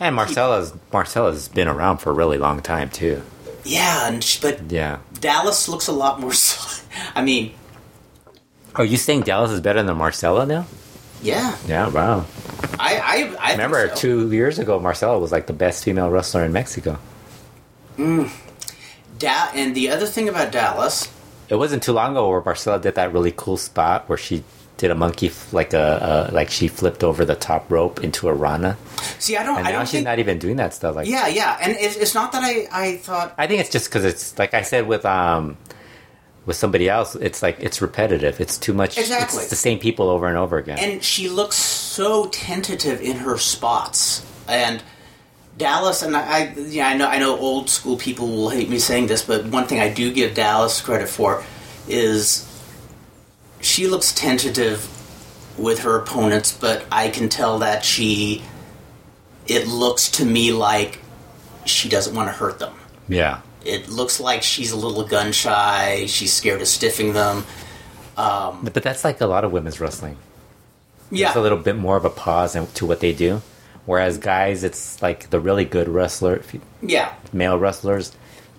And Marcela's Marcela's been around for a really long time too. Yeah, and sh- but Yeah. Dalys looks a lot more. I mean, Are you saying Dalys is better than Marcela now? yeah, Yeah. Wow. I I, I Remember so. two years ago, Marcela was like the best female wrestler in Mexico. Mm. Da- and the other thing about Dalys, It wasn't too long ago where Marcela did that really cool spot where she did a monkey f- like a, a like she flipped over the top rope into a rana, see, I don't, and I now don't she's think. not even doing that stuff. Like, yeah, yeah, and it's, it's not that I I thought I think it's just because it's like I said with um with somebody else. It's like it's repetitive. It's too much. Exactly. It's the same people over and over again. and she looks so tentative in her spots and Dalys and I, I yeah I know I know old school people will hate me saying this but one thing I do give Dalys credit for is she looks tentative with her opponents but I can tell that she it looks to me like she doesn't want to hurt them yeah. it looks like she's a little gun shy she's scared of stiffing them um, But that's like a lot of women's wrestling. yeah There's a little bit more of a pause to what they do. Whereas guys, it's like the really good wrestler, you- yeah male wrestlers,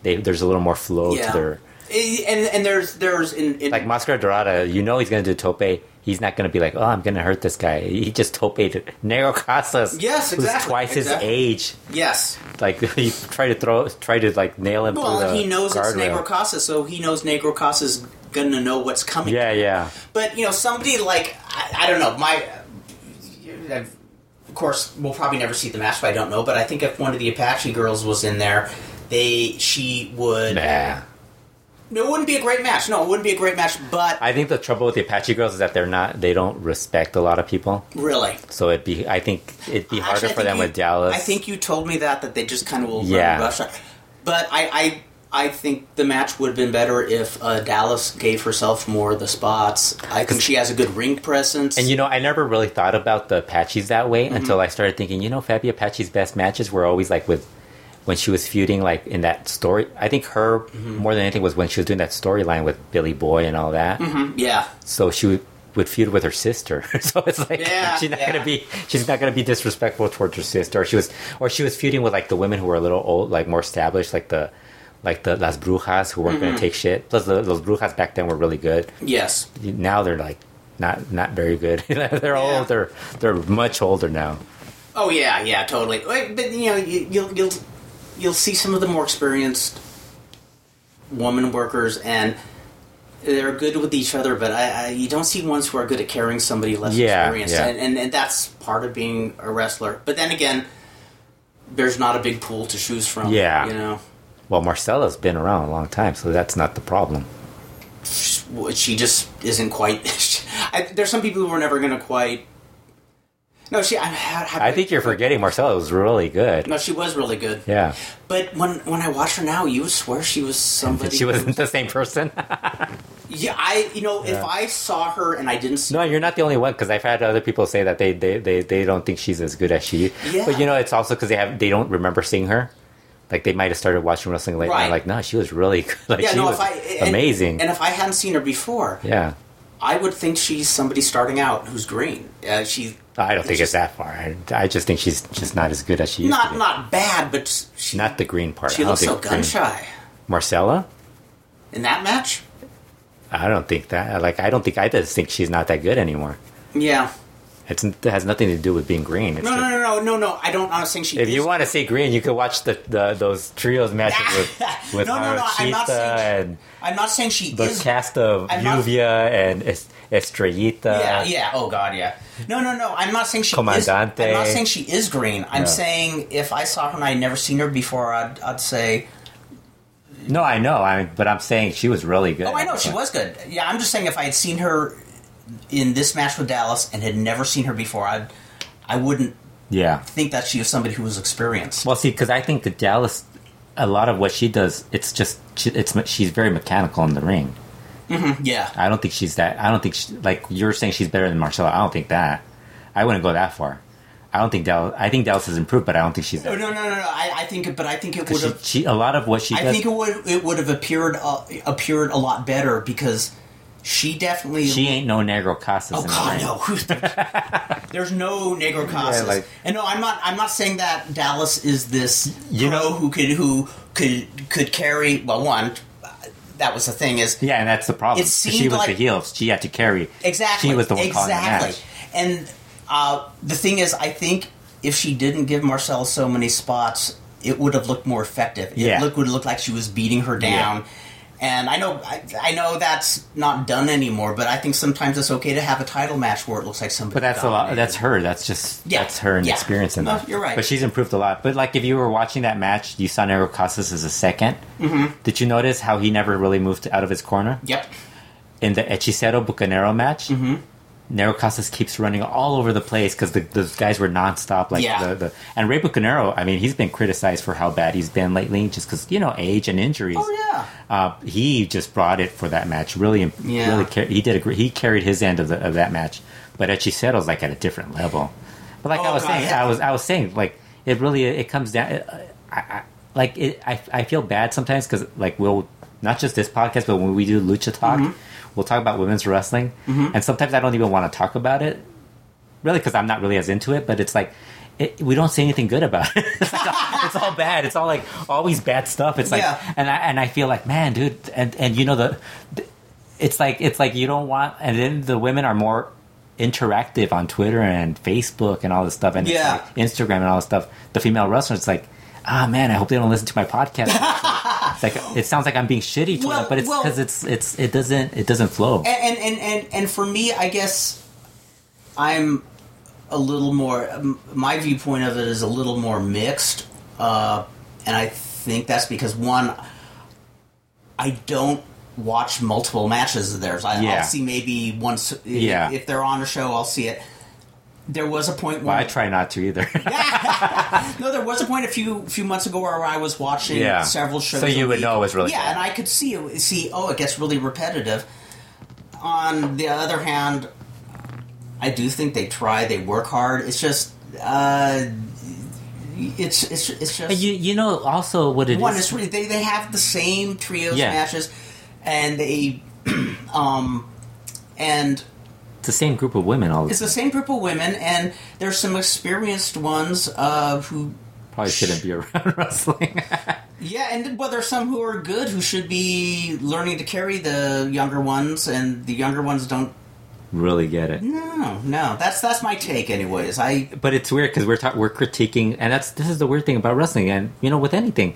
they there's a little more flow Yeah. to their. Eh, and and there's there's in, in Like Mascara Dorada, you know he's gonna do tope. He's not gonna be like, oh, I'm gonna hurt this guy. He just toped Negro Casas. Yes, exactly, twice exactly. his age. yes. Like he tried to throw, try to like nail him Well, he knows it's. Negro Casa, so he knows Negro Casa's gonna know what's coming. Yeah, yeah. But you know, somebody like I, I don't know my. I've, of course, we'll probably never see the match, but I don't know. But I think if one of the Apache girls was in there, they she would. Nah. No, it wouldn't be a great match. No, it wouldn't be a great match. But I think the trouble with the Apache girls is that they're not, they don't respect a lot of people. really, So it'd be, I think it'd be harder Actually, I for them you- with Dalys. I think you told me that that they just kind of will Yeah. rush. But I, I I think the match would have been better if uh, Dalys gave herself more of the spots. I think she has a good ring presence. And you know, I never really thought about the Apaches that way Mm-hmm. until I started thinking, you know, Fabi Apache's best matches were always like with when she was feuding like in that story. I think her Mm-hmm. more than anything was when she was doing that storyline with Billy Boy and all that. yeah, So she would, would feud with her sister. so it's like Yeah, she's not yeah. gonna be she's not gonna be disrespectful towards her sister. Or she was or she was feuding with like the women who were a little old, like more established, like the like the Las Brujas who weren't Mm-hmm. gonna take shit. Plus the Las Brujas back then were really good yes, now they're like not not very good. they're Yeah. old. They're they're much older now. oh yeah, yeah, totally. But you know, you, you'll you'll you'll see some of the more experienced woman workers and. They're good with each other, but I, I, you don't see ones who are good at carrying somebody less Yeah, experienced, yeah. And, and and that's part of being a wrestler. But then again, there's not a big pool to choose from. Yeah. you know. Well, Marcela's been around a long time, so that's not the problem. she just isn't quite. I, there's some people who are never going to quite. No, she. I, I, I think you're forgetting Marcela was really good. No, she was really good. Yeah, But when when I watch her now, you swear she was somebody. she wasn't the same person. Yeah, I you know if I saw her and I didn't see No, you're not the only one because I've had other people say that they, they, they, they don't think she's as good as she. Yeah. But you know, it's also because they have they don't remember seeing her. Like they might have started watching wrestling late. and Right. like, no, she was really good. Like yeah, she no, was I and- amazing. and if I hadn't seen her before, yeah, I would think she's somebody starting out who's green. Uh, she I don't think it's that far. I, I just think she's just not as good as she used to not be. not bad, but she Not the green part. she don't looks so think gun green- shy Marcela. in that match. I don't think that. Like, I don't think I just think she's not that good anymore. Yeah, It's, it has nothing to do with being green. It's no, no, no, no, no, no. I don't. I'm not saying she. If is you want to see green, you could watch the, the those trios matches with with No, no, no, I'm not saying- and I'm not saying she the is. cast of I'm not- and es- Estrellita. yeah, yeah. Oh God, yeah. No, no, no. I'm not saying she is. Comandante. I'm not saying she is green. I'm Yeah. saying if I saw her and I'd never seen her before, I'd, I'd say, No, I know. I but I'm saying she was really good. oh, I know she was good. Yeah, I'm just saying if I had seen her in this match with Dalys and had never seen her before, I'd, I wouldn't Yeah. think that she was somebody who was experienced. Well, see, because I think that Dalys, a lot of what she does, it's just she, it's she's very mechanical in the ring. yeah. I don't think she's that. I don't think she, like you're saying she's better than Marcela. I don't think that. I wouldn't go that far. I don't think Dalys. I think Dallas has improved, but I don't think she's. No, That, no, no, no. no. I, I think, but I think it would she, have. she, a lot of what she I does. think it would it would have appeared uh, appeared a lot better because she definitely she ain't no Negro Casas. Oh God, no! There's no Negro Casas, Yeah, like- and no, I'm not. I'm not saying that Dalys is this You know- who could who could could carry. Well, one, that was the thing is Yeah, and that's the problem. It seemed she was like- the heel. She had to carry. exactly. She was the one exactly. calling the match. And uh, the thing is, I think if she didn't give Marcel so many spots, it would have looked more effective. It Yeah. look, would look like she was beating her down. And I know, I, I know that's not done anymore. But I think sometimes it's okay to have a title match where it looks like somebody. But that's a lot. That's her. That's just Yeah, that's her and yeah. experience in No, that. you're right. But she's improved a lot. But like if you were watching that match, you saw Negro Casas as a 2nd Mm-hmm. Did you notice how he never really moved out of his corner Yep. in the Hechicero Bucanero match? Mm-hmm. Negro Casas keeps running all over the place because the, those guys were nonstop. Like Yeah. the, the and Rey Bucanero, I mean, he's been criticized for how bad he's been lately, just because you know age and injuries. Oh yeah. Uh, he just brought it for that match. Really, Yeah. really, car- he did a. He carried his end of, the, of that match, but Hechicero's like at a different level. But like Oh, I was God, saying, yeah. I was I was saying like it really it comes down. uh, I, I, like it, I I feel bad sometimes because like we'll not just this podcast, but when we do Lucha Talk, Mm-hmm. We'll talk about women's wrestling, and sometimes I don't even want to talk about it, really, because I'm not really as into it. But it's like. It, we don't say anything good about it. it's, like, it's all bad. It's all like always bad stuff. It's like, Yeah. and I and I feel like, man, dude, and and you know the, the- it's like it's like you don't want, and then the women are more interactive on Twitter and Facebook and all this stuff, and Yeah. like Instagram and all this stuff. The female wrestlers, it's like, ah, man, I hope they don't listen to my podcast. like it sounds like I'm being shitty to Well, them, but it's well- because it's it's it doesn't it doesn't flow. and and, and and for me, I guess I'm a little more. My viewpoint of it is a little more mixed, uh, and I think that's because one, I don't watch multiple matches of theirs. I, Yeah. I'll see maybe once. if- Yeah. if they're on a show, I'll see it. There was a point Well, where I try not to either. no, there was a point a few few months ago where I was watching Yeah. several shows. So you would week. know it was really yeah, good. and I could see it. See, oh, it gets really repetitive. On the other hand, I do think they try. They work hard. It's just, uh, it's it's it's just But you you know also what it is. one. It's really they they have the same trios Yeah. matches, and they, um, and it's the same group of women all the it's the same group of women, and there's some experienced ones uh, who Probably shouldn't be around wrestling. Yeah, and well, there's some who are good who should be learning to carry the younger ones, and the younger ones don't. really get it. No, no, that's that's my take, anyways. I but it's weird because we're ta- we're critiquing, and that's this is the weird thing about wrestling, and you know with anything,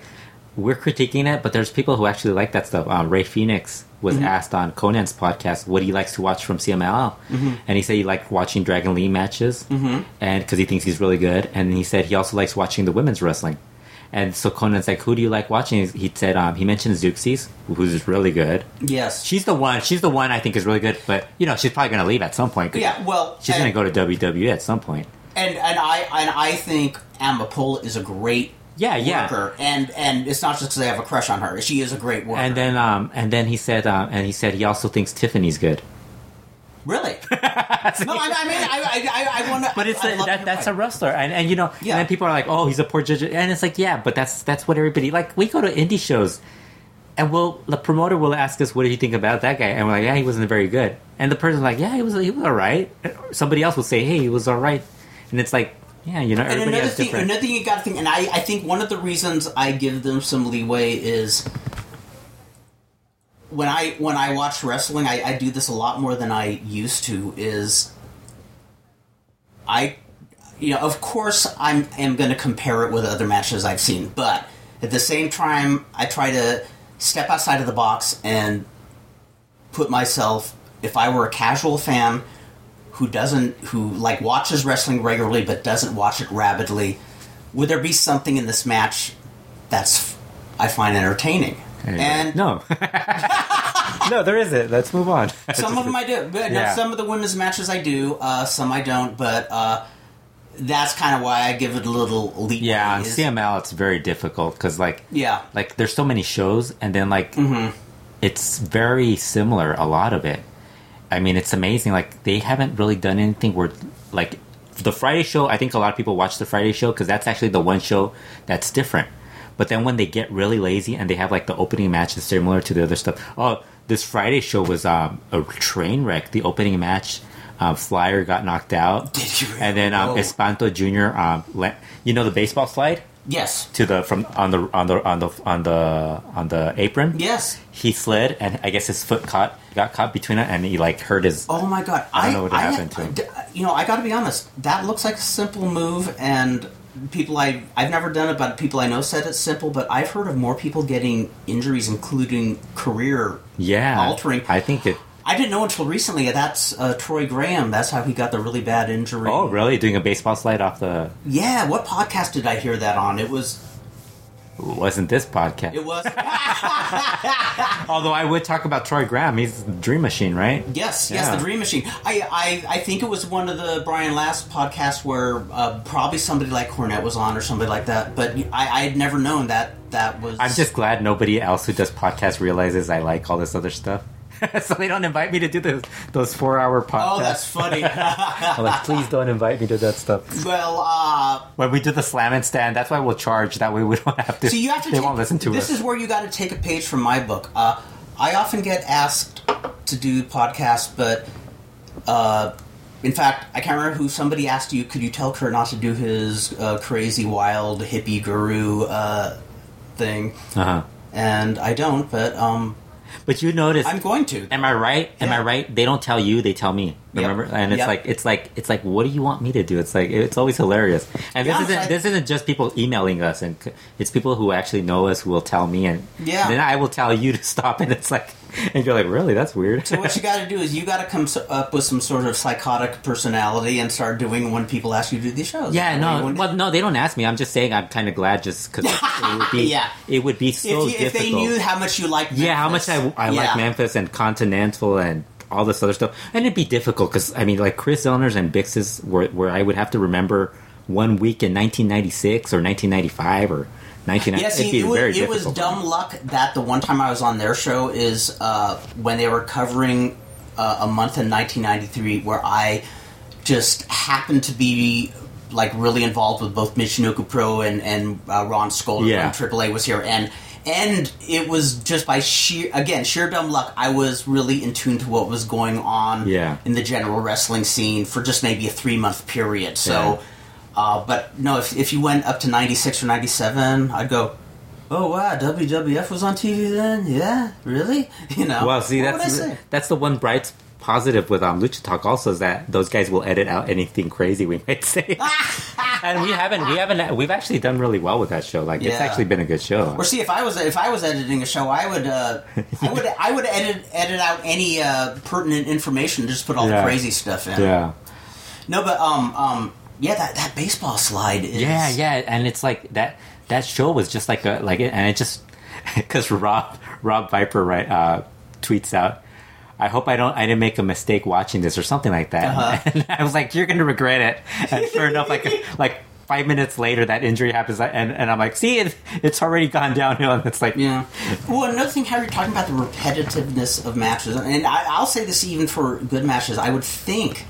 we're critiquing it, but there's people who actually like that stuff. Um, Ray Phoenix was asked on Konnan's podcast what he likes to watch from CMLL, and he said he liked watching Dragon Lee matches, mm-hmm. and because he thinks he's really good, and he said he also likes watching the women's wrestling. And so Konnan's like, "Who do you like watching?" He said um, he mentioned Zeuxis, who's really good. yes, She's the one. She's the one I think is really good, but you know she's probably going to leave at some point. yeah. Well, she's going to go to WWE at some point. and and I and I think Amapola is a great Yeah, yeah. worker, and and it's not just because I have a crush on her. She is a great worker. And then, um, and then he said, uh, and he said he also thinks Tiffany's good. really, no, I, I mean, I, I, I, I want to. But it's I a, that, that's a wrestler, and, and you know, Yeah. and then people are like, "Oh, he's a poor judge," and it's like, yeah, but that's that's what everybody like. We go to indie shows, and we'll the promoter will ask us, "What do you think about that guy?" And we're like, "Yeah, he wasn't very good." And the person's like, "Yeah, he was he was all right." Somebody else will say, "Hey, he was all right," and it's like, yeah, you know, And another has thing, different. another thing you got to think, and I, I think one of the reasons I give them some leeway is when I when I watch wrestling, I, I do this a lot more than I used to. Is I, you know, of course, I'm am going to compare it with other matches I've seen, but at the same time, I try to step outside of the box and put myself. If I were a casual fan who doesn't who like watches wrestling regularly but doesn't watch it rabidly would there be something in this match that's i find entertaining and no, no, there isn't. Let's move on. some of them i do but no, Yeah. some of the women's matches i do uh, some i don't but uh, that's kind of why i give it a little leeway Yeah, on CMLL it's very difficult because like yeah like there's so many shows and then like Mm-hmm. it's very similar a lot of it. I mean, it's amazing. Like they haven't really done anything where like the Friday show. I think a lot of people watch the Friday show because that's actually the one show that's different. But then when they get really lazy and they have like the opening match is similar to the other stuff. Oh, this Friday show was um, a train wreck. The opening match, um, Flyer got knocked out, Did you really? and then um, Espanto Junior. Um, le- you know the baseball slide yes to the from on the on the on the on the on the apron. yes He slid, and I guess his foot caught got caught between it, and he like hurt his. Oh my god! I don't know what happened to him. You know, I got to be honest. That looks like a simple move, and people I I've never done it, but people I know said it's simple. But I've heard of more people getting injuries, including career Yeah, altering. I think it. I didn't know until recently. That's uh, Troy Graham. That's how he got the really bad injury. Oh, really? Doing a baseball slide off the Yeah. What podcast did I hear that on? It was. wasn't this podcast? It was. Although I would talk about Troy Graham. He's the Dream Machine, right? Yes, yes, Yeah. the Dream Machine. I, I, I think it was one of the Brian Last podcasts where uh, probably somebody like Cornette was on or somebody like that. But I, I had never known that that was. I'm just glad nobody else who does podcasts realizes I like all this other stuff. so they don't invite me to do those those four hour podcasts. Oh, that's funny. I'm like, please don't invite me to that stuff. well, uh, When we do the slam and stand, that's why we'll charge. That way we don't have to. so you have to. they take- won't listen to this us. is where you got to take a page from my book. Uh, I often get asked to do podcasts, but uh, in fact, I can't remember who somebody asked you. Could you tell Kurt not to do his uh, crazy, wild hippie guru uh, thing? uh-huh. And I don't, but um, But you notice I'm going to. Am I right? Am I right? They don't tell you; they tell me. Yep. Remember? And it's Yep. like it's like it's like, what do you want me to do? It's like it's always hilarious. And this Yeah, isn't I- this isn't just people emailing us, and it's people who actually know us who will tell me, and Yeah. then I will tell you to stop. And it's like, and you're like, really? That's weird. So what you got to do is you got to come up with some sort of psychotic personality and start doing when people ask you to do these shows. yeah, no, well, no, they don't ask me. I'm just saying I'm kind of glad just because it would be, Yeah. it would be if, so you, if they knew how much you like, yeah, how much. I, I like Memphis and Continental and all this other stuff, and it'd be difficult because I mean, like Chris Zellner's and Bix's, where where I would have to remember one week in 1996 or 1995 or 1990. Yeah, see, it'd be it was, it was dumb luck that the one time I was on their show is uh, when they were covering uh, a month in 1993 where I just happened to be like really involved with both Michinoku Pro and and uh, Ron Skoller Yeah. from AAA was here and. And it was just by sheer, again, sheer dumb luck. I was really in tune to what was going on Yeah. in the general wrestling scene for just maybe a three month period. So, Yeah. uh, but no, if, if you went up to 96 or 97, I'd go, oh wow, WWF was on TV then? Yeah? Really? You know? Well, see, what that's that's the one bright positive with um, Lucha Talk also is that those guys will edit out anything crazy we might say, and we haven't we haven't we've actually done really well with that show. Like it's actually been a good show. Or see, if I was if I was editing a show, I would uh, I would I would edit edit out any uh, pertinent information, just put all Yeah. the crazy stuff in. Yeah. No, but um um yeah, that that baseball slide is Yeah, yeah, and it's like that. That show was just like a like, it, and it just because Rob Rob Viper right uh, tweets out. I hope I don't. I didn't make a mistake watching this or something like that. Uh-huh. And I was like, "You're going to regret it." And sure enough, like like five minutes later, that injury happens, and, and I'm like, see, it, it's already gone downhill. And it's like, Yeah. Well, another thing, how you're talking about the repetitiveness of matches, and I, I'll say this even for good matches, I would think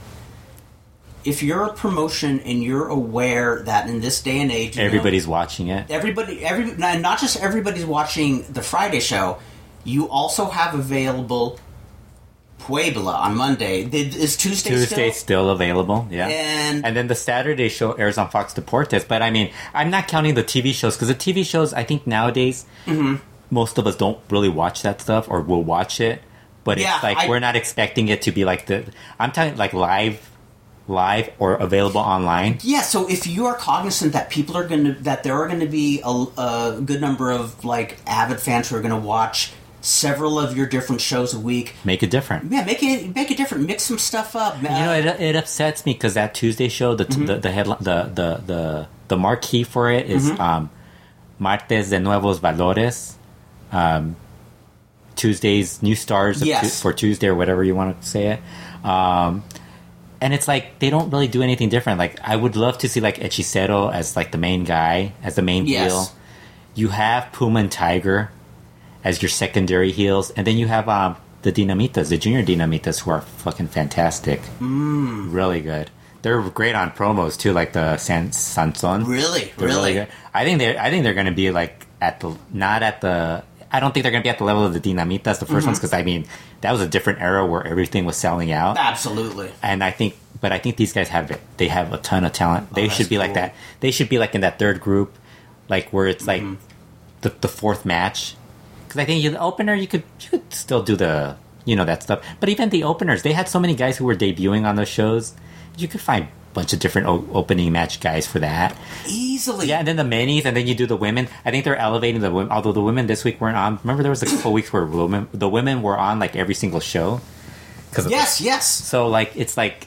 if you're a promotion and you're aware that in this day and age, you know, everybody's watching it. everybody, every not just everybody's watching the Friday show, you also have available Puebla on Monday. Is Tuesday, Tuesday's still? still available, yeah. And- then the Saturday show airs on Fox Deportes. But I mean, I'm not counting the TV shows because the TV shows, I think nowadays, Mm-hmm. most of us don't really watch that stuff or will watch it. But Yeah, it's like I- we're not expecting it to be like the. I'm talking like live, live or available online. Yeah, so if you are cognizant that people are going to that there are going to be a, a good number of like avid fans who are going to watch several of your different shows a week, Make it different. yeah, make it make it different. Mix some stuff up. You know, it, it upsets me because that Tuesday show, the Mm-hmm. the the, headline, the the the the marquee for it is, Mm-hmm. um, Martes de Nuevos Valores, um, Tuesday's new stars of Yes. Tu- for Tuesday or whatever you want to say it. Um, and it's like they don't really do anything different. Like I would love to see like Hechicero as like the main guy, as the main Yes. heel. You have Puma and Tiger as your secondary heels, and then you have um, the Dinamitas, the junior Dinamitas, who are fucking fantastic, mm. really good. They're great on promos too, like the San Sanson. really, They're really, good. I think they're I think they're going to be like at the not at the. I don't think they're going to be at the level of the Dinamitas, the 1st Mm-hmm. ones, because I mean that was a different era where everything was selling out absolutely. and I think, but I think these guys have it. They have a ton of talent. They Oh, that's should be like that. They should be like in that third group, like where it's like Mm-hmm. the, the fourth match. Because I think the opener, you could you could still do the you know that stuff. But even the openers, they had so many guys who were debuting on those shows. You could find a bunch of different o- opening match guys for that. Easily, Yeah, and then the minis, and then you do the women. I think they're elevating the women. Although the women this week weren't on. Remember, there was a couple weeks where women, the women were on like every single show. Because Yes, yes. so like it's like,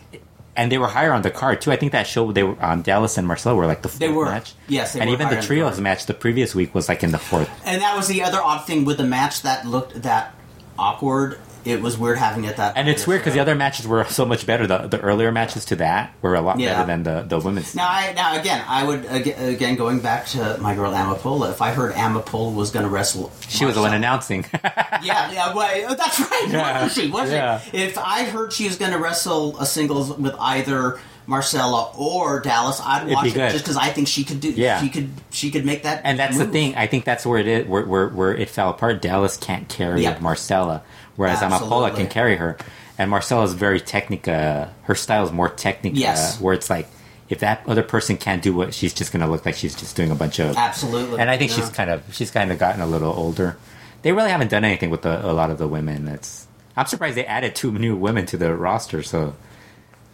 and they were higher on the card too. I think that show they were on Dalys and Marcel were like the fourth They were. match. Yes, they and even the on the trios match the previous week was like in the fourth. And that was the other odd thing with the match that looked that awkward. It was weird having it that. And it's weird because the other matches were so much better. The the earlier matches to that were a lot Yeah. better than the the women's. Now, I, now again, I would again going back to my girl Amapola. If I heard Amapola was going to wrestle, she was the one announcing. Yeah, yeah, well, eh, oh, that's right. Yeah, Wasn't she? Was yeah. she? If I heard she was going to wrestle a singles with either Marcela or Dalys, I'd watch it just because I think she could do. Yeah. she could. She could make that. And that's the thing. I think that's where it is, where where, where it fell apart. Dalys can't carry Yeah. Marcela, whereas Amapola Absolutely. can carry her. And Marcela is very technica. Her style is more technica. Yes. Where it's like, if that other person can't do what, she's just going to look like she's just doing a bunch of. Absolutely. And I think Yeah. she's kind of she's kind of gotten a little older. They really haven't done anything with the, a lot of the women. That's I'm surprised they added two new women to the roster. So,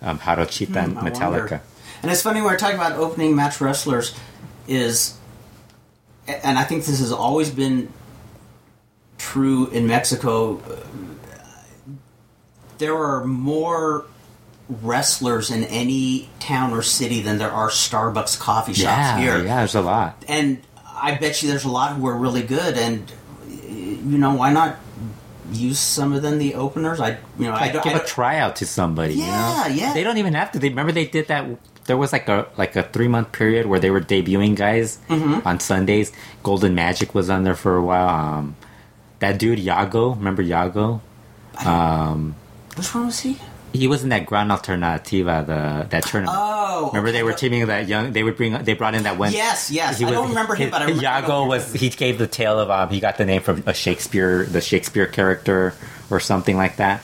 um, Harochita and Hmm, I Metallica. wonder. And it's funny when we're talking about opening match wrestlers, is, and I think this has always been true in Mexico. uh, There are more wrestlers in any town or city than there are Starbucks coffee shops Yeah, here. yeah. There's a lot. And I bet you there's a lot who are really good, and you know why not use some of them the openers? I you know I like don't. give I a tryout to somebody. Yeah, you know? yeah. They don't even have to. They remember they did that. There was like a like a three month period where they were debuting guys Mm-hmm. on Sundays. Golden Magic was on there for a while. Um, that dude Yago, remember Yago? which one was he? He was in that Gran Alternativa, the that tournament. Oh, Remember they were teaming that young. They would bring. They brought in that one. Yes, yes. He I don't remember him, but I remember Yago was. He gave the tale of. Um, he got the name from a Shakespeare, the Shakespeare character, or something like that.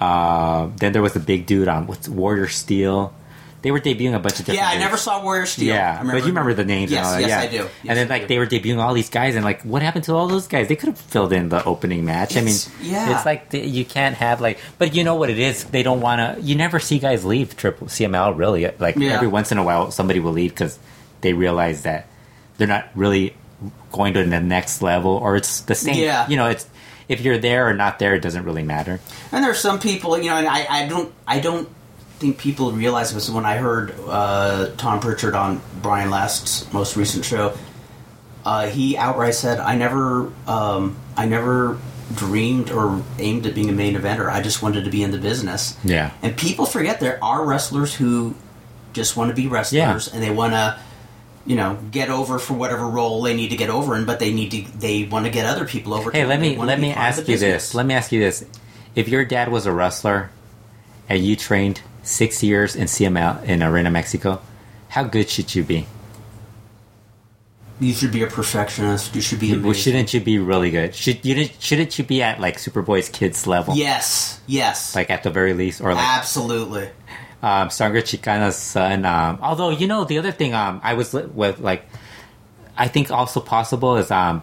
Uh, then there was the big dude on what's Warrior Steel. They were debuting a bunch of different. Yeah, I dudes. never saw Warrior Steel. I Yeah, but you remember the names Yes, and all that. yes, yeah. I do. Yes, and then like they were debuting all these guys, and like what happened to all those guys? They could have filled in the opening match. I mean, It's- yeah. it's like the, you can't have like, but you know what it is? They don't want to. You never see guys leave Triple CML really. Like Yeah. every once in a while, somebody will leave because they realize that they're not really going to the next level, or it's the same. Yeah. You know, it's if you're there or not there, it doesn't really matter. And there are some people, you know, and I, I don't, I don't think people realize this. When I heard uh, Tom Pritchard on Brian Last's most recent show, uh, he outright said, "I never, um, I never dreamed or aimed at being a main eventer. I just wanted to be in the business." Yeah. And people forget there are wrestlers who just want to be wrestlers and they want to you know, get over for whatever role they need to get over in, but they need to they want to get other people over. Hey, let me let me ask you this. Let me ask you this: If your dad was a wrestler and you trained six years in CMLL in Arena Mexico, how good should you be? You should be a perfectionist. You should be Well, amazing. shouldn't you be really good? Should you shouldn't you be at like Superboy's kids level? Yes, yes, Like at the very least, or like absolutely. um, Sangre Chicana's son. Um, although you know the other thing, um, I was li- with like, I think also possible is um,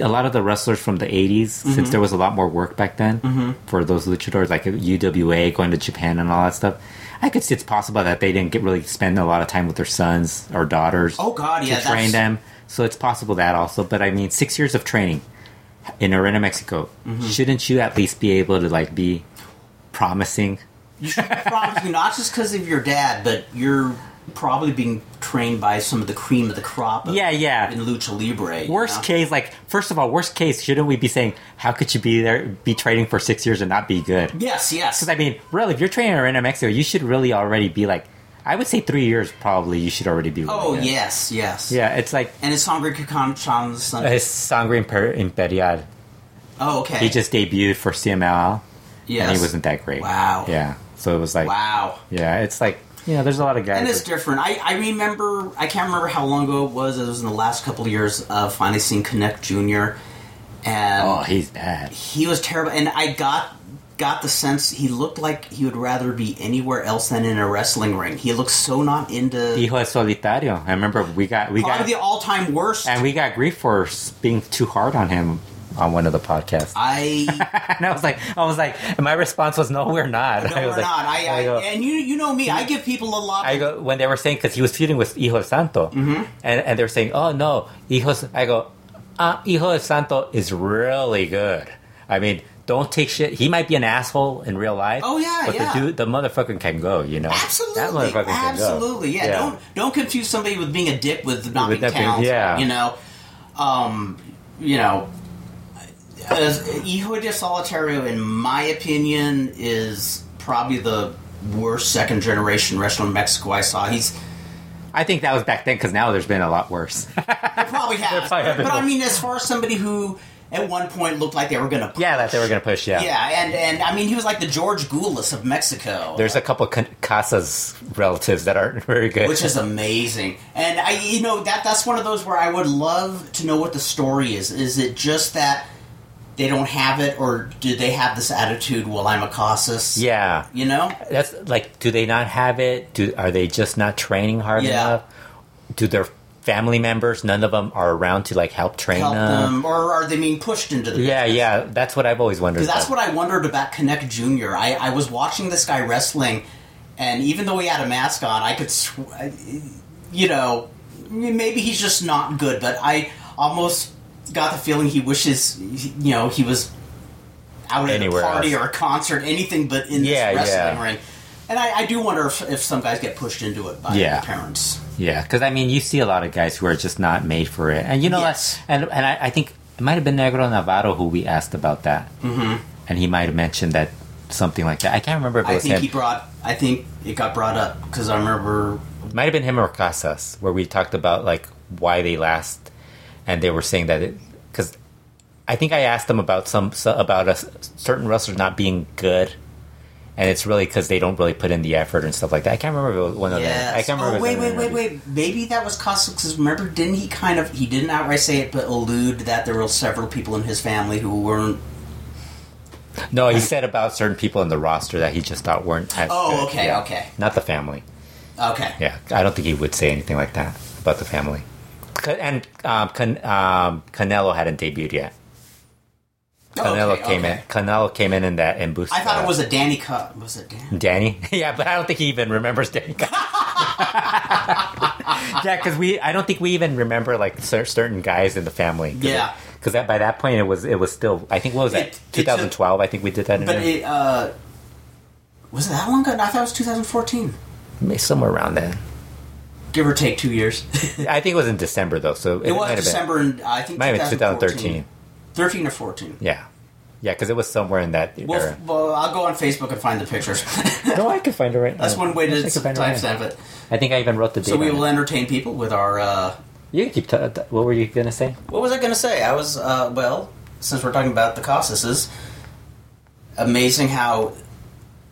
a lot of the wrestlers from the '80s, since there was a lot more work back then for those luchadors, like UWA going to Japan and all that stuff. I could see it's possible that they didn't get really spend a lot of time with their sons or daughters. Oh, God, to yeah, train that's- them. So it's possible that also. But I mean, six years of training in Arena, Mexico. Mm-hmm. Shouldn't you at least be able to like be promising? probably not just because of your dad, but you're probably being trained by some of the cream of the crop. Of, Yeah, yeah. In lucha libre. you Worst know? case, like first of all, worst case, shouldn't we be saying how could you be there, be training for six years and not be good? Yes, yes. Because I mean, really, if you're training in Mexico, you should really already be like, I would say three years probably. You should already be. really oh good. yes, yes. yeah. It's like And it's Sangre Kakan-chan's son. his Sangre Imper- Imperial. oh, okay. He just debuted for CMLL, yes. and he wasn't that great. Wow. Yeah. So it was like, Wow. yeah, it's like, yeah, there's a lot of guys. And it's that- different. I, I remember, I can't remember how long ago it was. It was in the last couple of years of finally seeing Connect Jr. And oh, he's bad. he was terrible. And I got got the sense he looked like he would rather be anywhere else than in a wrestling ring. He looked so not into. Hijo de solitario. I remember we got we got the all time worst. and we got grief for being too hard on him on one of the podcasts. I and I was like, I was like, and my response was, no, we're not. no, I was we're like, not. I, I, go, and you you know me. I give people a lot. I go when they were saying because he was feuding with Hijo Santo, Mm-hmm. and and they were saying, oh no, Hijo. I go, uh, Hijo Santo is really good. I mean. Don't take shit. He might be an asshole in real life. Oh, yeah, but yeah. the dude, the motherfucker can go. You know, Absolutely, that motherfucker can go. absolutely, yeah, Don't don't confuse somebody with being a dick with not With being being- talented. yeah. you know, um, you know, as Hijo de Solitario, in my opinion, is probably the worst second generation wrestler in Mexico I saw. He's I think that was back then because now there's been a lot worse. they probably has, probably have but, I mean, as far as somebody who at one point looked like they were going to, push. yeah, that they were gonna push. Yeah, yeah, and and I mean, he was like the George Gulas of Mexico. There's a couple Ca- Casas relatives that aren't very good. which is amazing. And I, you know, that that's one of those where I would love to know what the story is. Is it just that they don't have it, or do they have this attitude? Well, I'm a Casas. yeah, you know. that's like, do they not have it? Do are they just not training hard Yeah. enough? Do their family members, none of them are around to like help train Help them? them, or are they being pushed into the? Yeah, business? yeah, that's what I've always wondered. That's what I wondered about Connect Junior. I, I was watching this guy wrestling, and even though he had a mask on, I could, sw- you know, maybe he's just not good. But I almost got the feeling he wishes, you know, he was out at a party else. or a concert, anything but in Yeah, this wrestling yeah. ring. And I, I do wonder if, if some guys get pushed into it by Yeah. their parents. Yeah, because I mean, you see a lot of guys who are just not made for it, and you know, Yes. and and I, I think it might have been Negro Navarro who we asked about that, mm-hmm. and he might have mentioned that something like that. I can't remember if it I was think him. he brought. I think it got brought up because I remember might have been him or Casas, where we talked about like why they last, and they were saying that it because I think I asked them about some about a certain wrestlers not being good, and it's really because they don't really put in the effort and stuff like that. I can't remember if it was one of them. I can't remember. Oh, wait, wait, wait, wait. Maybe that was Costa because remember, didn't he kind of he didn't outright say it, but allude that there were several people in his family who weren't. No, he said about certain people in the roster that he just thought weren't. As Oh, good. okay, Yeah. okay, Not the family. okay. Yeah, I don't think he would say anything like that about the family. And um, Can- um, Canelo hadn't debuted yet. Canelo Okay, came okay. in. Canelo came in in that in boost. I thought uh, it was a Danny cut. Was it Danny? Danny. yeah, but I don't think he even remembers Danny. yeah, because we. I don't think we even remember like cer- certain guys in the family. Yeah. Because that by that point it was it was still. I think what was that? It- it took- 2012. I think we did that. In But it uh, was it that long ago? I thought it was 2014, Maybe somewhere around then. Give or take two years. I think it was in December though. So it, it was might have been- December, and I think Might have been 2013. 13 or 14. Yeah. Yeah, because it was somewhere in that Well, era. f- well, I'll go on Facebook and find the pictures. No, I can find it right now. That's one way to I can find it right timestamp it. I think I even wrote the date. So we will it. entertain people with our. Uh, You can keep. T- t- what were you gonna say? what was I going to say? I was uh, well, since we're talking about the Casas, amazing how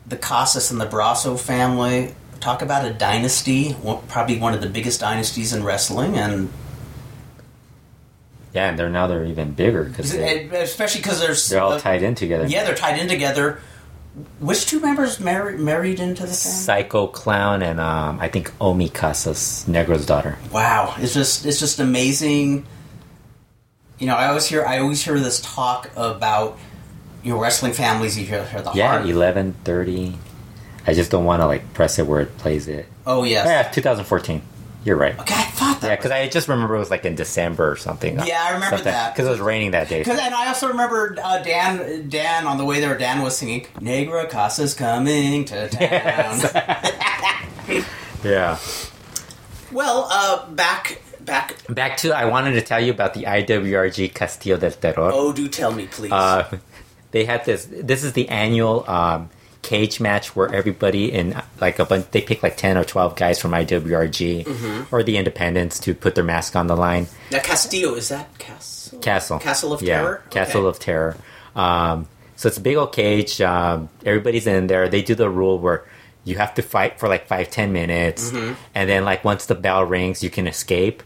the Casas and the Brazo family talk about a dynasty, probably one of the biggest dynasties in wrestling, and Yeah, and they're now they're even bigger because especially because there's they're all uh, tied in together. Yeah, they're tied in together. Which two members married married into the family? Psycho Clown and um, I think Omi Casas, Negro's daughter. Wow, it's just it's just amazing. You know, I always hear I always hear this talk about you know wrestling families. You hear, hear the Yeah, Hart. eleven thirty. I just don't want to like press it where it plays it. Oh yes. Yeah, 2014. You're right. Okay, I thought that. Yeah, because I just remember it was like in December or something. Yeah, I remember that. because it was raining that day. Because and I also remember uh, Dan Dan on the way there. Dan was singing "Negra Casa's coming to town." Yeah. well, uh, back back. Back to I wanted to tell you about the IWRG Castillo del Terror. Oh, do tell me, please. Uh, they had this. This is the annual um, cage match where everybody in like a bunch. They pick like ten or twelve guys from IWRG Mm-hmm. or the Independents to put their mask on the line. now Castillo is that Castle? Castle. Castle of yeah, Terror? Castle Okay. of Terror. Um, so it's a big old cage. Um, everybody's in there. They do the rule where you have to fight for like five, ten minutes, Mm-hmm. and then like once the bell rings, you can escape.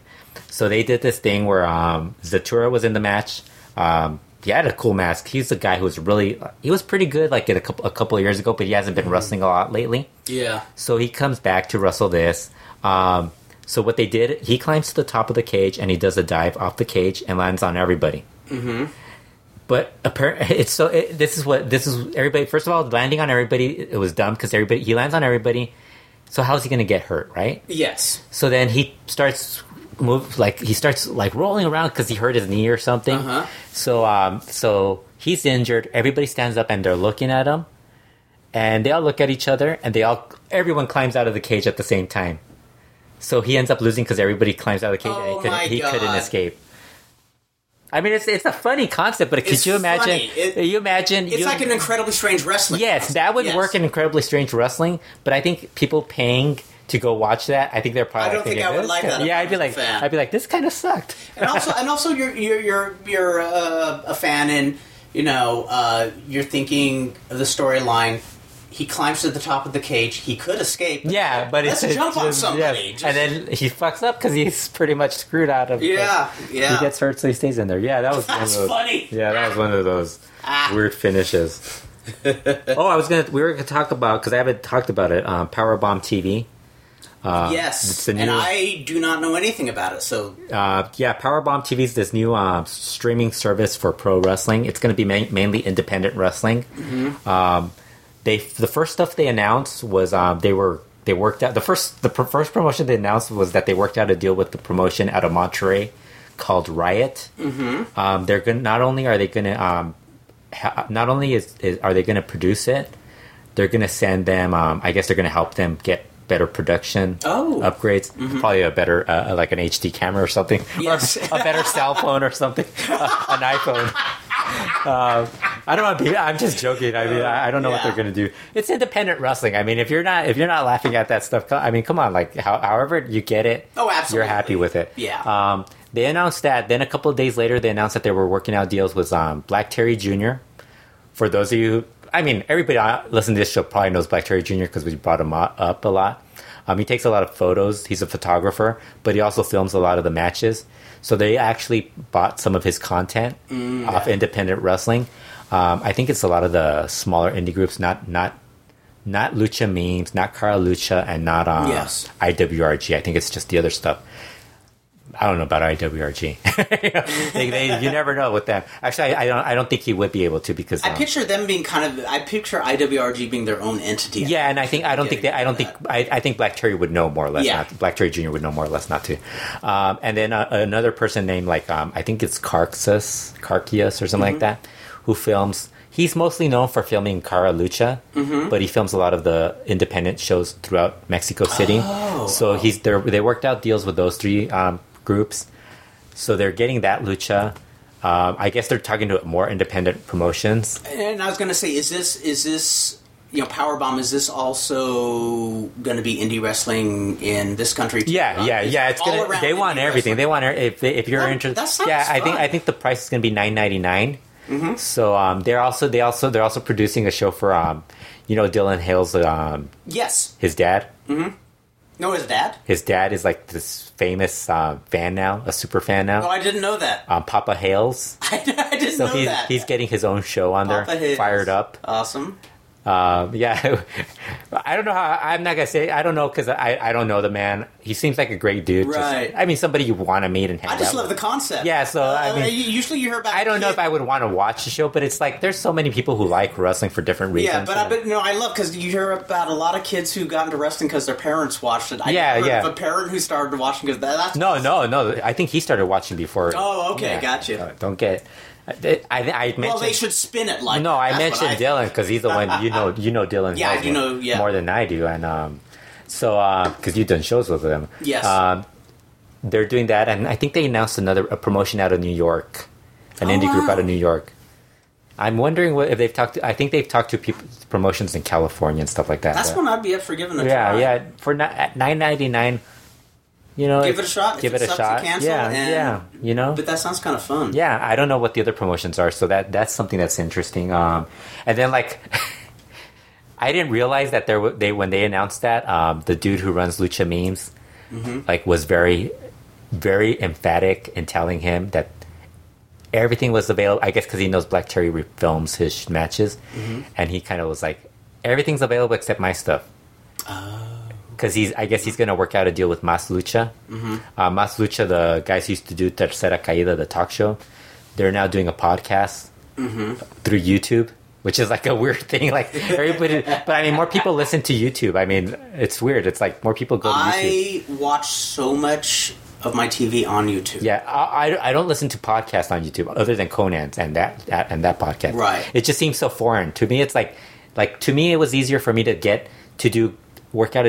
So they did this thing where um, Zatura was in the match. Um, he had a cool mask. He's the guy who was really he was pretty good like a couple a couple of years ago, but he hasn't been wrestling a lot lately. Yeah. So he comes back to wrestle this. Um, so what they did, he climbs to the top of the cage and he does a dive off the cage and lands on everybody. Mm-hmm. But apparently, it's so. It, this is what this is. Everybody. First of all, landing on everybody, it was dumb because everybody. He lands on everybody. So how's he going to get hurt, right? Yes. So then he starts move like he starts like rolling around because he hurt his knee or something. Uh-huh. So um, so he's injured. Everybody stands up and they're looking at him, and they all look at each other, and they all everyone climbs out of the cage at the same time. So he ends up losing because everybody climbs out of the cage Oh and he couldn't, he couldn't escape. I mean, it's it's a funny concept, but could It's you imagine? It- you imagine? It's you, like an incredibly strange wrestling. Yes, that would Yes. work in incredibly strange wrestling, but I think people paying to go watch that, I think they're probably. I don't think I would like that Yeah, I'd be like, fan. I'd be like, this kind of sucked. and also and also you're you're you're you're uh, a fan and you know uh, you're thinking of the storyline. He climbs to the top of the cage. He could escape. yeah, but let's it's jump it's on somebody. yeah. Just- and then he fucks up because he's pretty much screwed out of. yeah, yeah. he gets hurt, so he stays in there. Yeah, that was That's one of those, funny. Yeah, that was one of those Ah. weird finishes. oh, I was gonna. We were gonna talk about because I haven't talked about it. Um, Powerbomb TV. Yes, it's the and I do not know anything about it. So Uh, yeah, Powerbomb TV is this new um, streaming service for pro wrestling. It's going to be ma- mainly independent wrestling. Um, they the first stuff they announced was um, they were they worked out the first the pr- first promotion they announced was that they worked out a deal with the promotion out of Monterrey called Riot. Mm-hmm. Um, they're going not only are they going to um, ha- not only is, is are they going to produce it, they're going to send them. Um, I guess they're going to help them get better production Oh. upgrades. Probably a better uh, like an HD camera or something, Yes. or a better cell phone or something, uh, an iPhone. Um, I don't want to be. I'm just joking. I mean, I, I don't know what they're going to do. It's independent wrestling. I mean, if you're not if you're not laughing at that stuff, I mean, come on. Like, how, however you get it, Oh, absolutely. you're happy with it. Yeah. Um, they announced that. Then a couple of days later, they announced that they were working out deals with um, Black Terry Jr. For those of you, I mean, everybody listening to this show probably knows Black Terry Jr. because we brought him up a lot. Um, he takes a lot of photos. He's a photographer, but he also films a lot of the matches. So they actually bought some of his content off independent wrestling. Um, I think it's a lot of the smaller indie groups, not not not Lucha memes, not Cara Lucha, and not um, Yes. IWRG. I think it's just the other stuff. I don't know about IWRG. they, they, you never know with them. Actually, I, I don't. I don't think he would be able to because I um, picture them being kind of. I picture IWRG being their own entity. yeah, and I think I don't think that I don't think I, I think Black Terry would know more or less. Yeah. Not, Black Terry Jr. would know more or less not to. Um, and then uh, another person named like um, I think it's Carxus, Carcius or something Mm-hmm. like that, who films. He's mostly known for filming Cara Lucha, Mm-hmm. but he films a lot of the independent shows throughout Mexico City. Oh. So he's they they worked out deals with those three um, groups. So they're getting that lucha. Um, I guess they're talking to more independent promotions. And I was going to say, is this is this you know Powerbomb? Is this also going to be indie wrestling in this country? Too? Yeah, yeah, is yeah. It's gonna. They want everything. wrestling? They want if they, if you're interested. Yeah, I think. I think the price is gonna be nine ninety nine. Mm-hmm. So um, they're also they also they're also producing a show for um, you know, Dylan Hales' um, Yes. his dad. No, his dad. His dad is like this famous uh, fan now, a super fan now. Oh. I didn't know that. Um, Papa Hales. I, didn't So know he's that. he's getting his own show on Papa there, Hales. fired up. Awesome. Um, yeah, I don't know how. I'm not gonna say. I don't know because I, I don't know the man. He seems like a great dude. Just- Right. I mean, somebody you want to meet and hang I just love the concept. Yeah, so, I Uh, mean- usually you hear about. I don't know if I would want to watch the show, but it's like there's so many people who like wrestling for different reasons. Yeah, but I but no, I love because you hear about a lot of kids who got into wrestling because their parents watched it. I Yeah, heard yeah. Of a parent who started watching because that, that's no, no, no. I think he started watching before. Oh, okay, gotcha. Uh, Don't get. I, I, I mentioned. well, they should spin it like. no, I mentioned Dylan because he's the one you know. You know Dylan. Yeah, I Hales do more- know, yeah. more than I do, and um, so because you've done shows with them. Yes. Um, they're doing that, and I think they announced another a promotion out of New York, an Oh, indie group out of New York. I'm wondering what if they've talked. To, I think they've talked to people promotions in California and stuff like that. That's but- one I'd be up for giving a yeah, try. yeah. For nine ninety nine, you know, Give it a shot. Give it it a shot. cancel, yeah, and- yeah. You know, But that sounds kind of fun. yeah. I don't know what the other promotions are, so that that's something that's interesting. Um, and then like. I didn't realize that there they when they announced that um, the dude who runs Lucha Memes Mm-hmm. like was very very emphatic in telling him that everything was available. I guess because he knows Black Terry re- films his matches, Mm-hmm. and he kind of was like, everything's available except my stuff. Oh. Because he's, I guess he's gonna work out a deal with Mas Lucha. Mm-hmm. Uh, Mas Lucha, the guys who used to do Tercera Caída, the talk show, they're now doing a podcast Mm-hmm. through YouTube, which is like a weird thing. Like everybody, but I mean, more people listen to YouTube. I mean, it's weird. It's like more people go to YouTube. I watch so much of my TV on YouTube. Yeah, I, I, I don't listen to podcasts on YouTube other than Konnan's and that, that and that podcast. Right. It just seems so foreign to me. It's like like to me, it was easier for me to get to do work out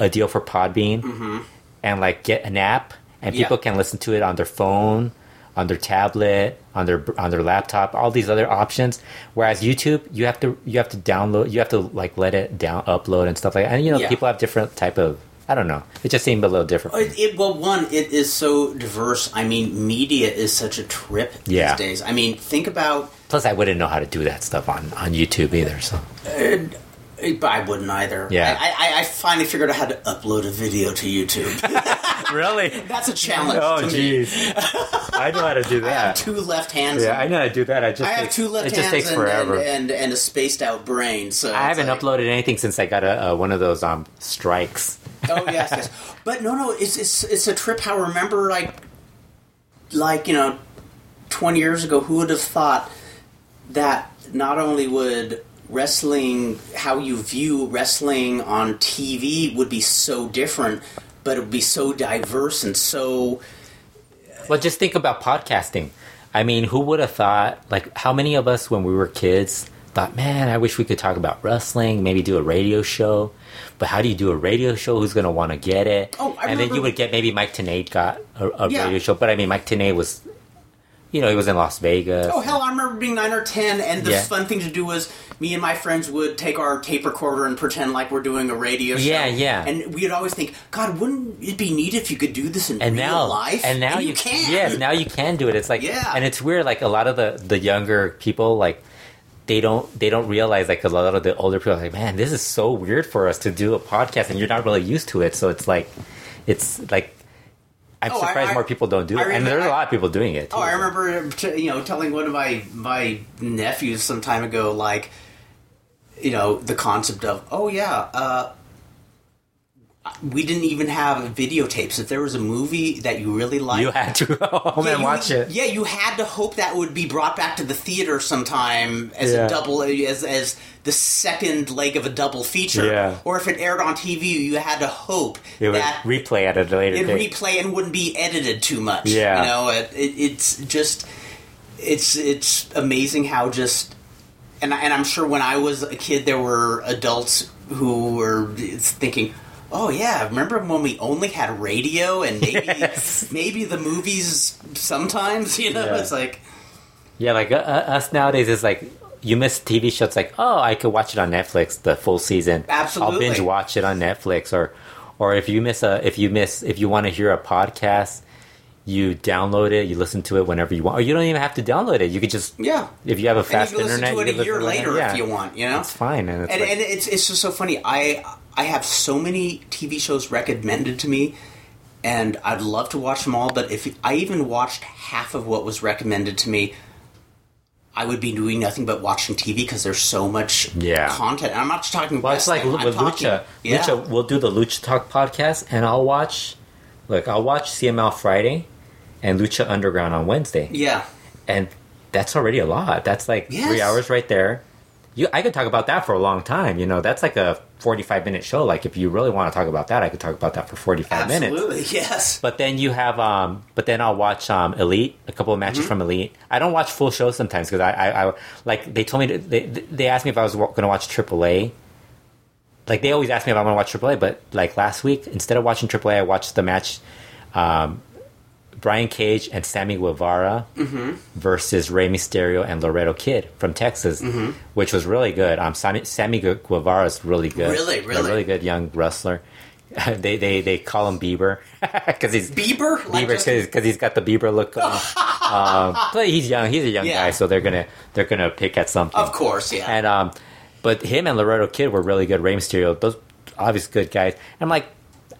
a, deal for Podbean and like get an app and Mm-hmm. Yeah. people can listen to it on their phone, on their tablet, on their on their laptop, all these other options. Whereas YouTube, you have to you have to download, you have to like let it down upload and stuff like that. And you know, Yeah. people have different type of I don't know. It just seemed a little different. It, it, well, one, it is so diverse. I mean, media is such a trip these Yeah. days. I mean, think about. Plus, I wouldn't know how to do that stuff on, on YouTube either. So I wouldn't either. Yeah. I, I, I finally figured out how to upload a video to YouTube. really, That's a challenge. oh jeez, I know how to do I have that. two left hands. Yeah, I know how to do that. I just I have two left It just takes forever. and, and, and a spaced out brain. So I haven't like- uploaded anything since I got a, uh one of those um strikes. Oh yes, yes. But no, no. It's it's it's a trip. How remember like like you know, twenty years ago, who would have thought that not only would wrestling, how you view wrestling on TV would be so different, but it would be so diverse and so. Well, just think about podcasting. I mean, who would have thought? Like, how many of us when we were kids thought, "Man, I wish we could talk about wrestling. Maybe do a radio show." But how do you do a radio show? Who's going to want to get it? Oh, I and then you would get maybe Mike Tenay got a, a Yeah. radio show. But I mean, Mike Tenay was, you know, he was in Las Vegas. Oh hell! I remember being nine or ten, and the Yeah. fun thing to do was me and my friends would take our tape recorder and pretend like we're doing a radio show. Yeah, yeah. And we'd always think, God, wouldn't it be neat if you could do this in and real now life? and now you, can. yes now you can do it it's like Yeah. and it's weird like a lot of the the younger people like they don't they don't realize like a lot of the older people are like man this is so weird for us to do a podcast and you're not really used to it so it's like it's like I'm Oh, surprised I- more people don't do it, and there's a lot of people doing it. Oh. I remember, t- you know, telling one of my my nephews some time ago, like, you know, the concept of, oh yeah, uh, we didn't even have videotapes. If there was a movie that you really liked, You had to go home Yeah, and you- watch it. Yeah, you had to hope that would be brought back to the theater sometime as Yeah. a double, as as the second leg of a double feature. Yeah. Or if it aired on TV, you had to hope It would that replay at a later it date. replay and wouldn't be edited too much. Yeah. you know, it, it, it's just it's it's amazing how just and and I'm sure when I was a kid, there were adults who were thinking. Oh yeah! Remember when we only had radio and maybe Yes. maybe the movies sometimes? You know, Yeah. it's like Yeah, like uh, uh, us nowadays is like you miss TV shows like oh, I could watch it on Netflix the full season. Absolutely. I'll binge watch it on Netflix or or if you miss a if you miss if you want to hear a podcast, you download it, you listen to it whenever you want, or you don't even have to download it. You could just Yeah. if you have a And fast you can listen internet, to it a year later if you want, you know? It's fine, and it's and, like, and it's it's just so funny. I I have so many TV shows recommended to me, and I'd love to watch them all. But if I even watched half of what was recommended to me, I would be doing nothing but watching TV because there's so much Yeah. content. And I'm not just talking. Well, it's like with talking- Lucha. Yeah. Lucha, we'll do the Lucha Talk podcast, and I'll watch. Look, I'll watch CMLL Friday, and Lucha Underground on Wednesday, Yeah. and that's already a lot. That's like Yes. three hours right there. You, I could talk about that for a long time. You know, that's like a forty-five minute show. Like, if you really want to talk about that, I could talk about that for forty-five minutes. Absolutely. Yes. But then you have, um, but then I'll watch um, Elite, a couple of matches Mm-hmm. from Elite. I don't watch full shows sometimes because I, I, I, like they told me to, they, they asked me if I was going to watch AAA. Like they always ask me if I'm going to watch AAA, but like last week instead of watching AAA, I watched the match, um, Brian Cage and Sammy Guevara Mm-hmm. versus Rey Mysterio and Laredo Kid from Texas, Mm-hmm. which was really good. Um, Sammy, Sammy Guevara is really good, Really? A Really? really good young wrestler. they they they call him Bieber because he's Bieber. Bieber because he's got the Bieber look. On. um, but he's young. He's a young Yeah. guy, so they're gonna they're gonna pick at something. Of course. Yeah. And um, but him and Laredo Kid were really good. Rey Mysterio, those obviously good guys. And I'm like,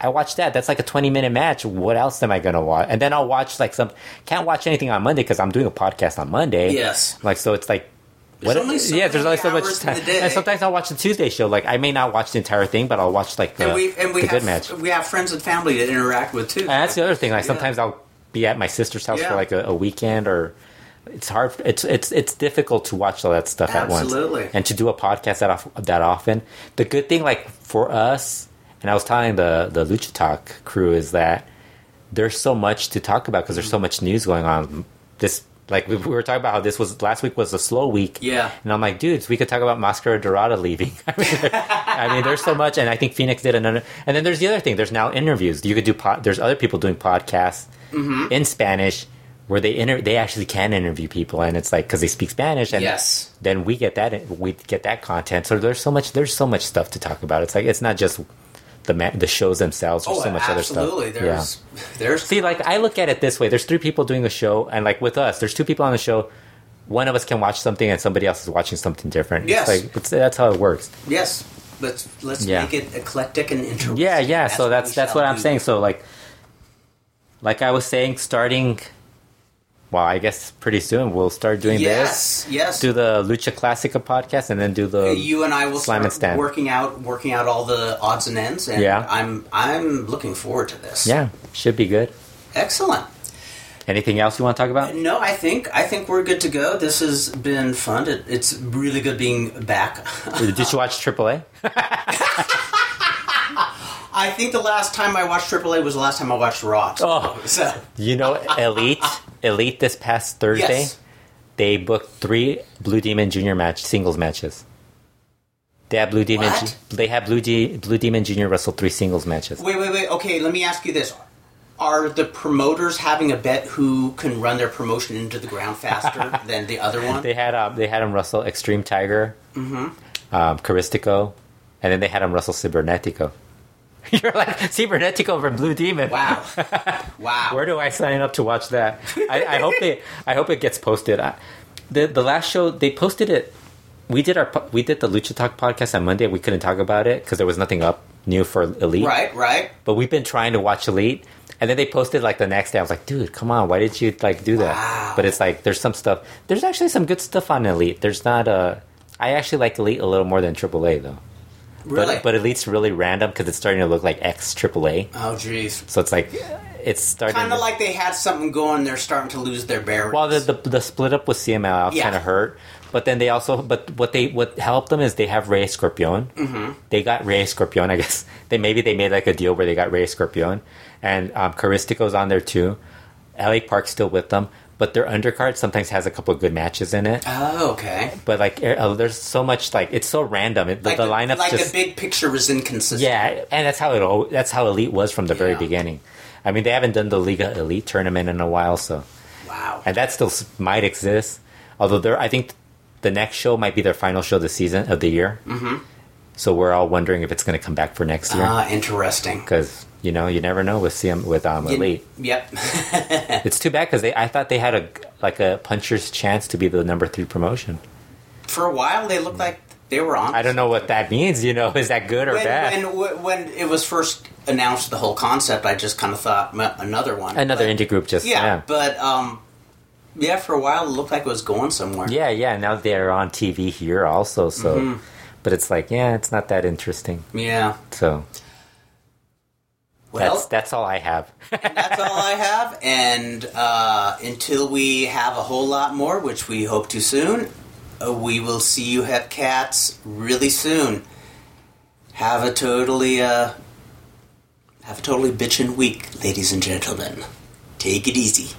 I watched that. That's like a 20 minute match. What else am I gonna watch? And then I'll watch like some. Can't watch anything on Monday because I'm doing a podcast on Monday. Yes. Like so, it's like. There's only so yeah, there's only so much time. And sometimes I'll watch the Tuesday show. Like I may not watch the entire thing, but I'll watch like the, and we and we the have good match. we have friends and family to interact with too. And that's the other thing. Like Yeah. sometimes I'll be at my sister's house Yeah. for like a, a weekend, or it's hard. It's it's it's difficult to watch all that stuff at once. Absolutely. And to do a podcast that off, that often. The good thing, like for us, and I was telling the the Lucha Talk crew, is that there's so much to talk about because there's so much news going on. This. Like we we were talking about how this was last week was a slow week, Yeah. And I'm like, dudes, we could talk about Mascara Dorada leaving. I mean, I mean, there's so much, and I think Fénix did another. And then there's the other thing. There's now interviews. You could do. Pod, there's other people doing podcasts Mm-hmm. in Spanish where they inter- they actually can interview people, and it's like because they speak Spanish, and Yes. then we get that we get that content. So there's so much there's so much stuff to talk about. It's like it's not just the ma- the shows themselves. There's oh, so much absolutely. other stuff. There's there's See, like I look at it this way: there's three people doing a show, and like with us, there's two people on the show. One of us can watch something, and somebody else is watching something different. Yes. it's like it's, that's how it works. yes. Let's let's Yeah. make it eclectic and interesting. Yeah, yeah. so that's we that's shall what I'm do. saying. So like, like I was saying, starting. Well, I guess pretty soon we'll start doing this. Yes, yes. Do the Lucha Classica podcast, and then do the you and I will Slam and start Stand. working out working out all the odds and ends, and Yeah. I'm I'm looking forward to this. Yeah, should be good. excellent. Anything else you want to talk about? No, I think I think we're good to go. This has been fun. It, it's really good being back. Did you watch AAA? I think the last time I watched AAA was the last time I watched Raw. Oh. so You know, Elite, Elite this past Thursday, yes, they booked three Blue Demon Junior match singles matches. They had Blue Demon. What? They had Blue, D, Blue Demon Junior wrestle three singles matches. wait, wait, wait. Okay, let me ask you this: Are the promoters having a bet who can run their promotion into the ground faster than the other one? They had um, they had him wrestle Extreme Tiger, Mm-hmm. um, Caristico, and then they had him wrestle Cibernetico. You're like Cibernetico from Blue Demon. Wow, wow. Where do I sign up to watch that? I, I hope they. I hope it gets posted. I, the the last show they posted it. We did our we did the Lucha Talk podcast on Monday. We couldn't talk about it because there was nothing up new for Elite. Right, right. But we've been trying to watch Elite, and then they posted like the next day. I was like, dude, come on, why did you like do that? Wow. But it's like there's some stuff. There's actually some good stuff on Elite. There's not a. I actually like Elite a little more than AAA though. Really? But but Elite's really random because it's starting to look like ex AAA. oh, jeez. So it's like it's starting. Kind of like they had something going. They're starting to lose their bearings. Well, the, the the split up with CMLL Yeah. kind of hurt, but then they also but what they what helped them is they have Rey Scorpion. Mm-hmm. They got Rey Scorpion. I guess they maybe they made like a deal where they got Rey Scorpion, and um, Caristico's on there too. LA Park's still with them, but their undercard sometimes has a couple of good matches in it. oh, okay. But like, uh, there's so much like it's so random. It, the, Like the the, lineup's like just the big picture was inconsistent. yeah, and that's how it that's how Elite was from the very beginning. I mean, they haven't done the Liga Elite tournament in a while, so Wow. and that still might exist. Although they're, I think the next show might be their final show this season of the year. Mm-hmm. So we're all wondering if it's going to come back for next year Ah, interesting. because you know you never know with CM with um, Elite. Yep. It's too bad because they I thought they had a like a puncher's chance to be the number three promotion. For a while, they looked like they were on. I don't know what that means. You know, is that good or when, bad? when when it was first announced, the whole concept, I just kind of thought another one, Another But- indie group just Yeah, yeah. but um, yeah, for a while it looked like it was going somewhere. Yeah, yeah. Now they're on TV here also. So, Mm-hmm. but it's like, yeah, it's not that interesting. Yeah. So Well, that's that's all I have. that's all I have, and uh, until we have a whole lot more, which we hope to soon, uh, we will see you have Cats really soon. Have a totally uh, have a totally bitchin' week, ladies and gentlemen. Take it easy.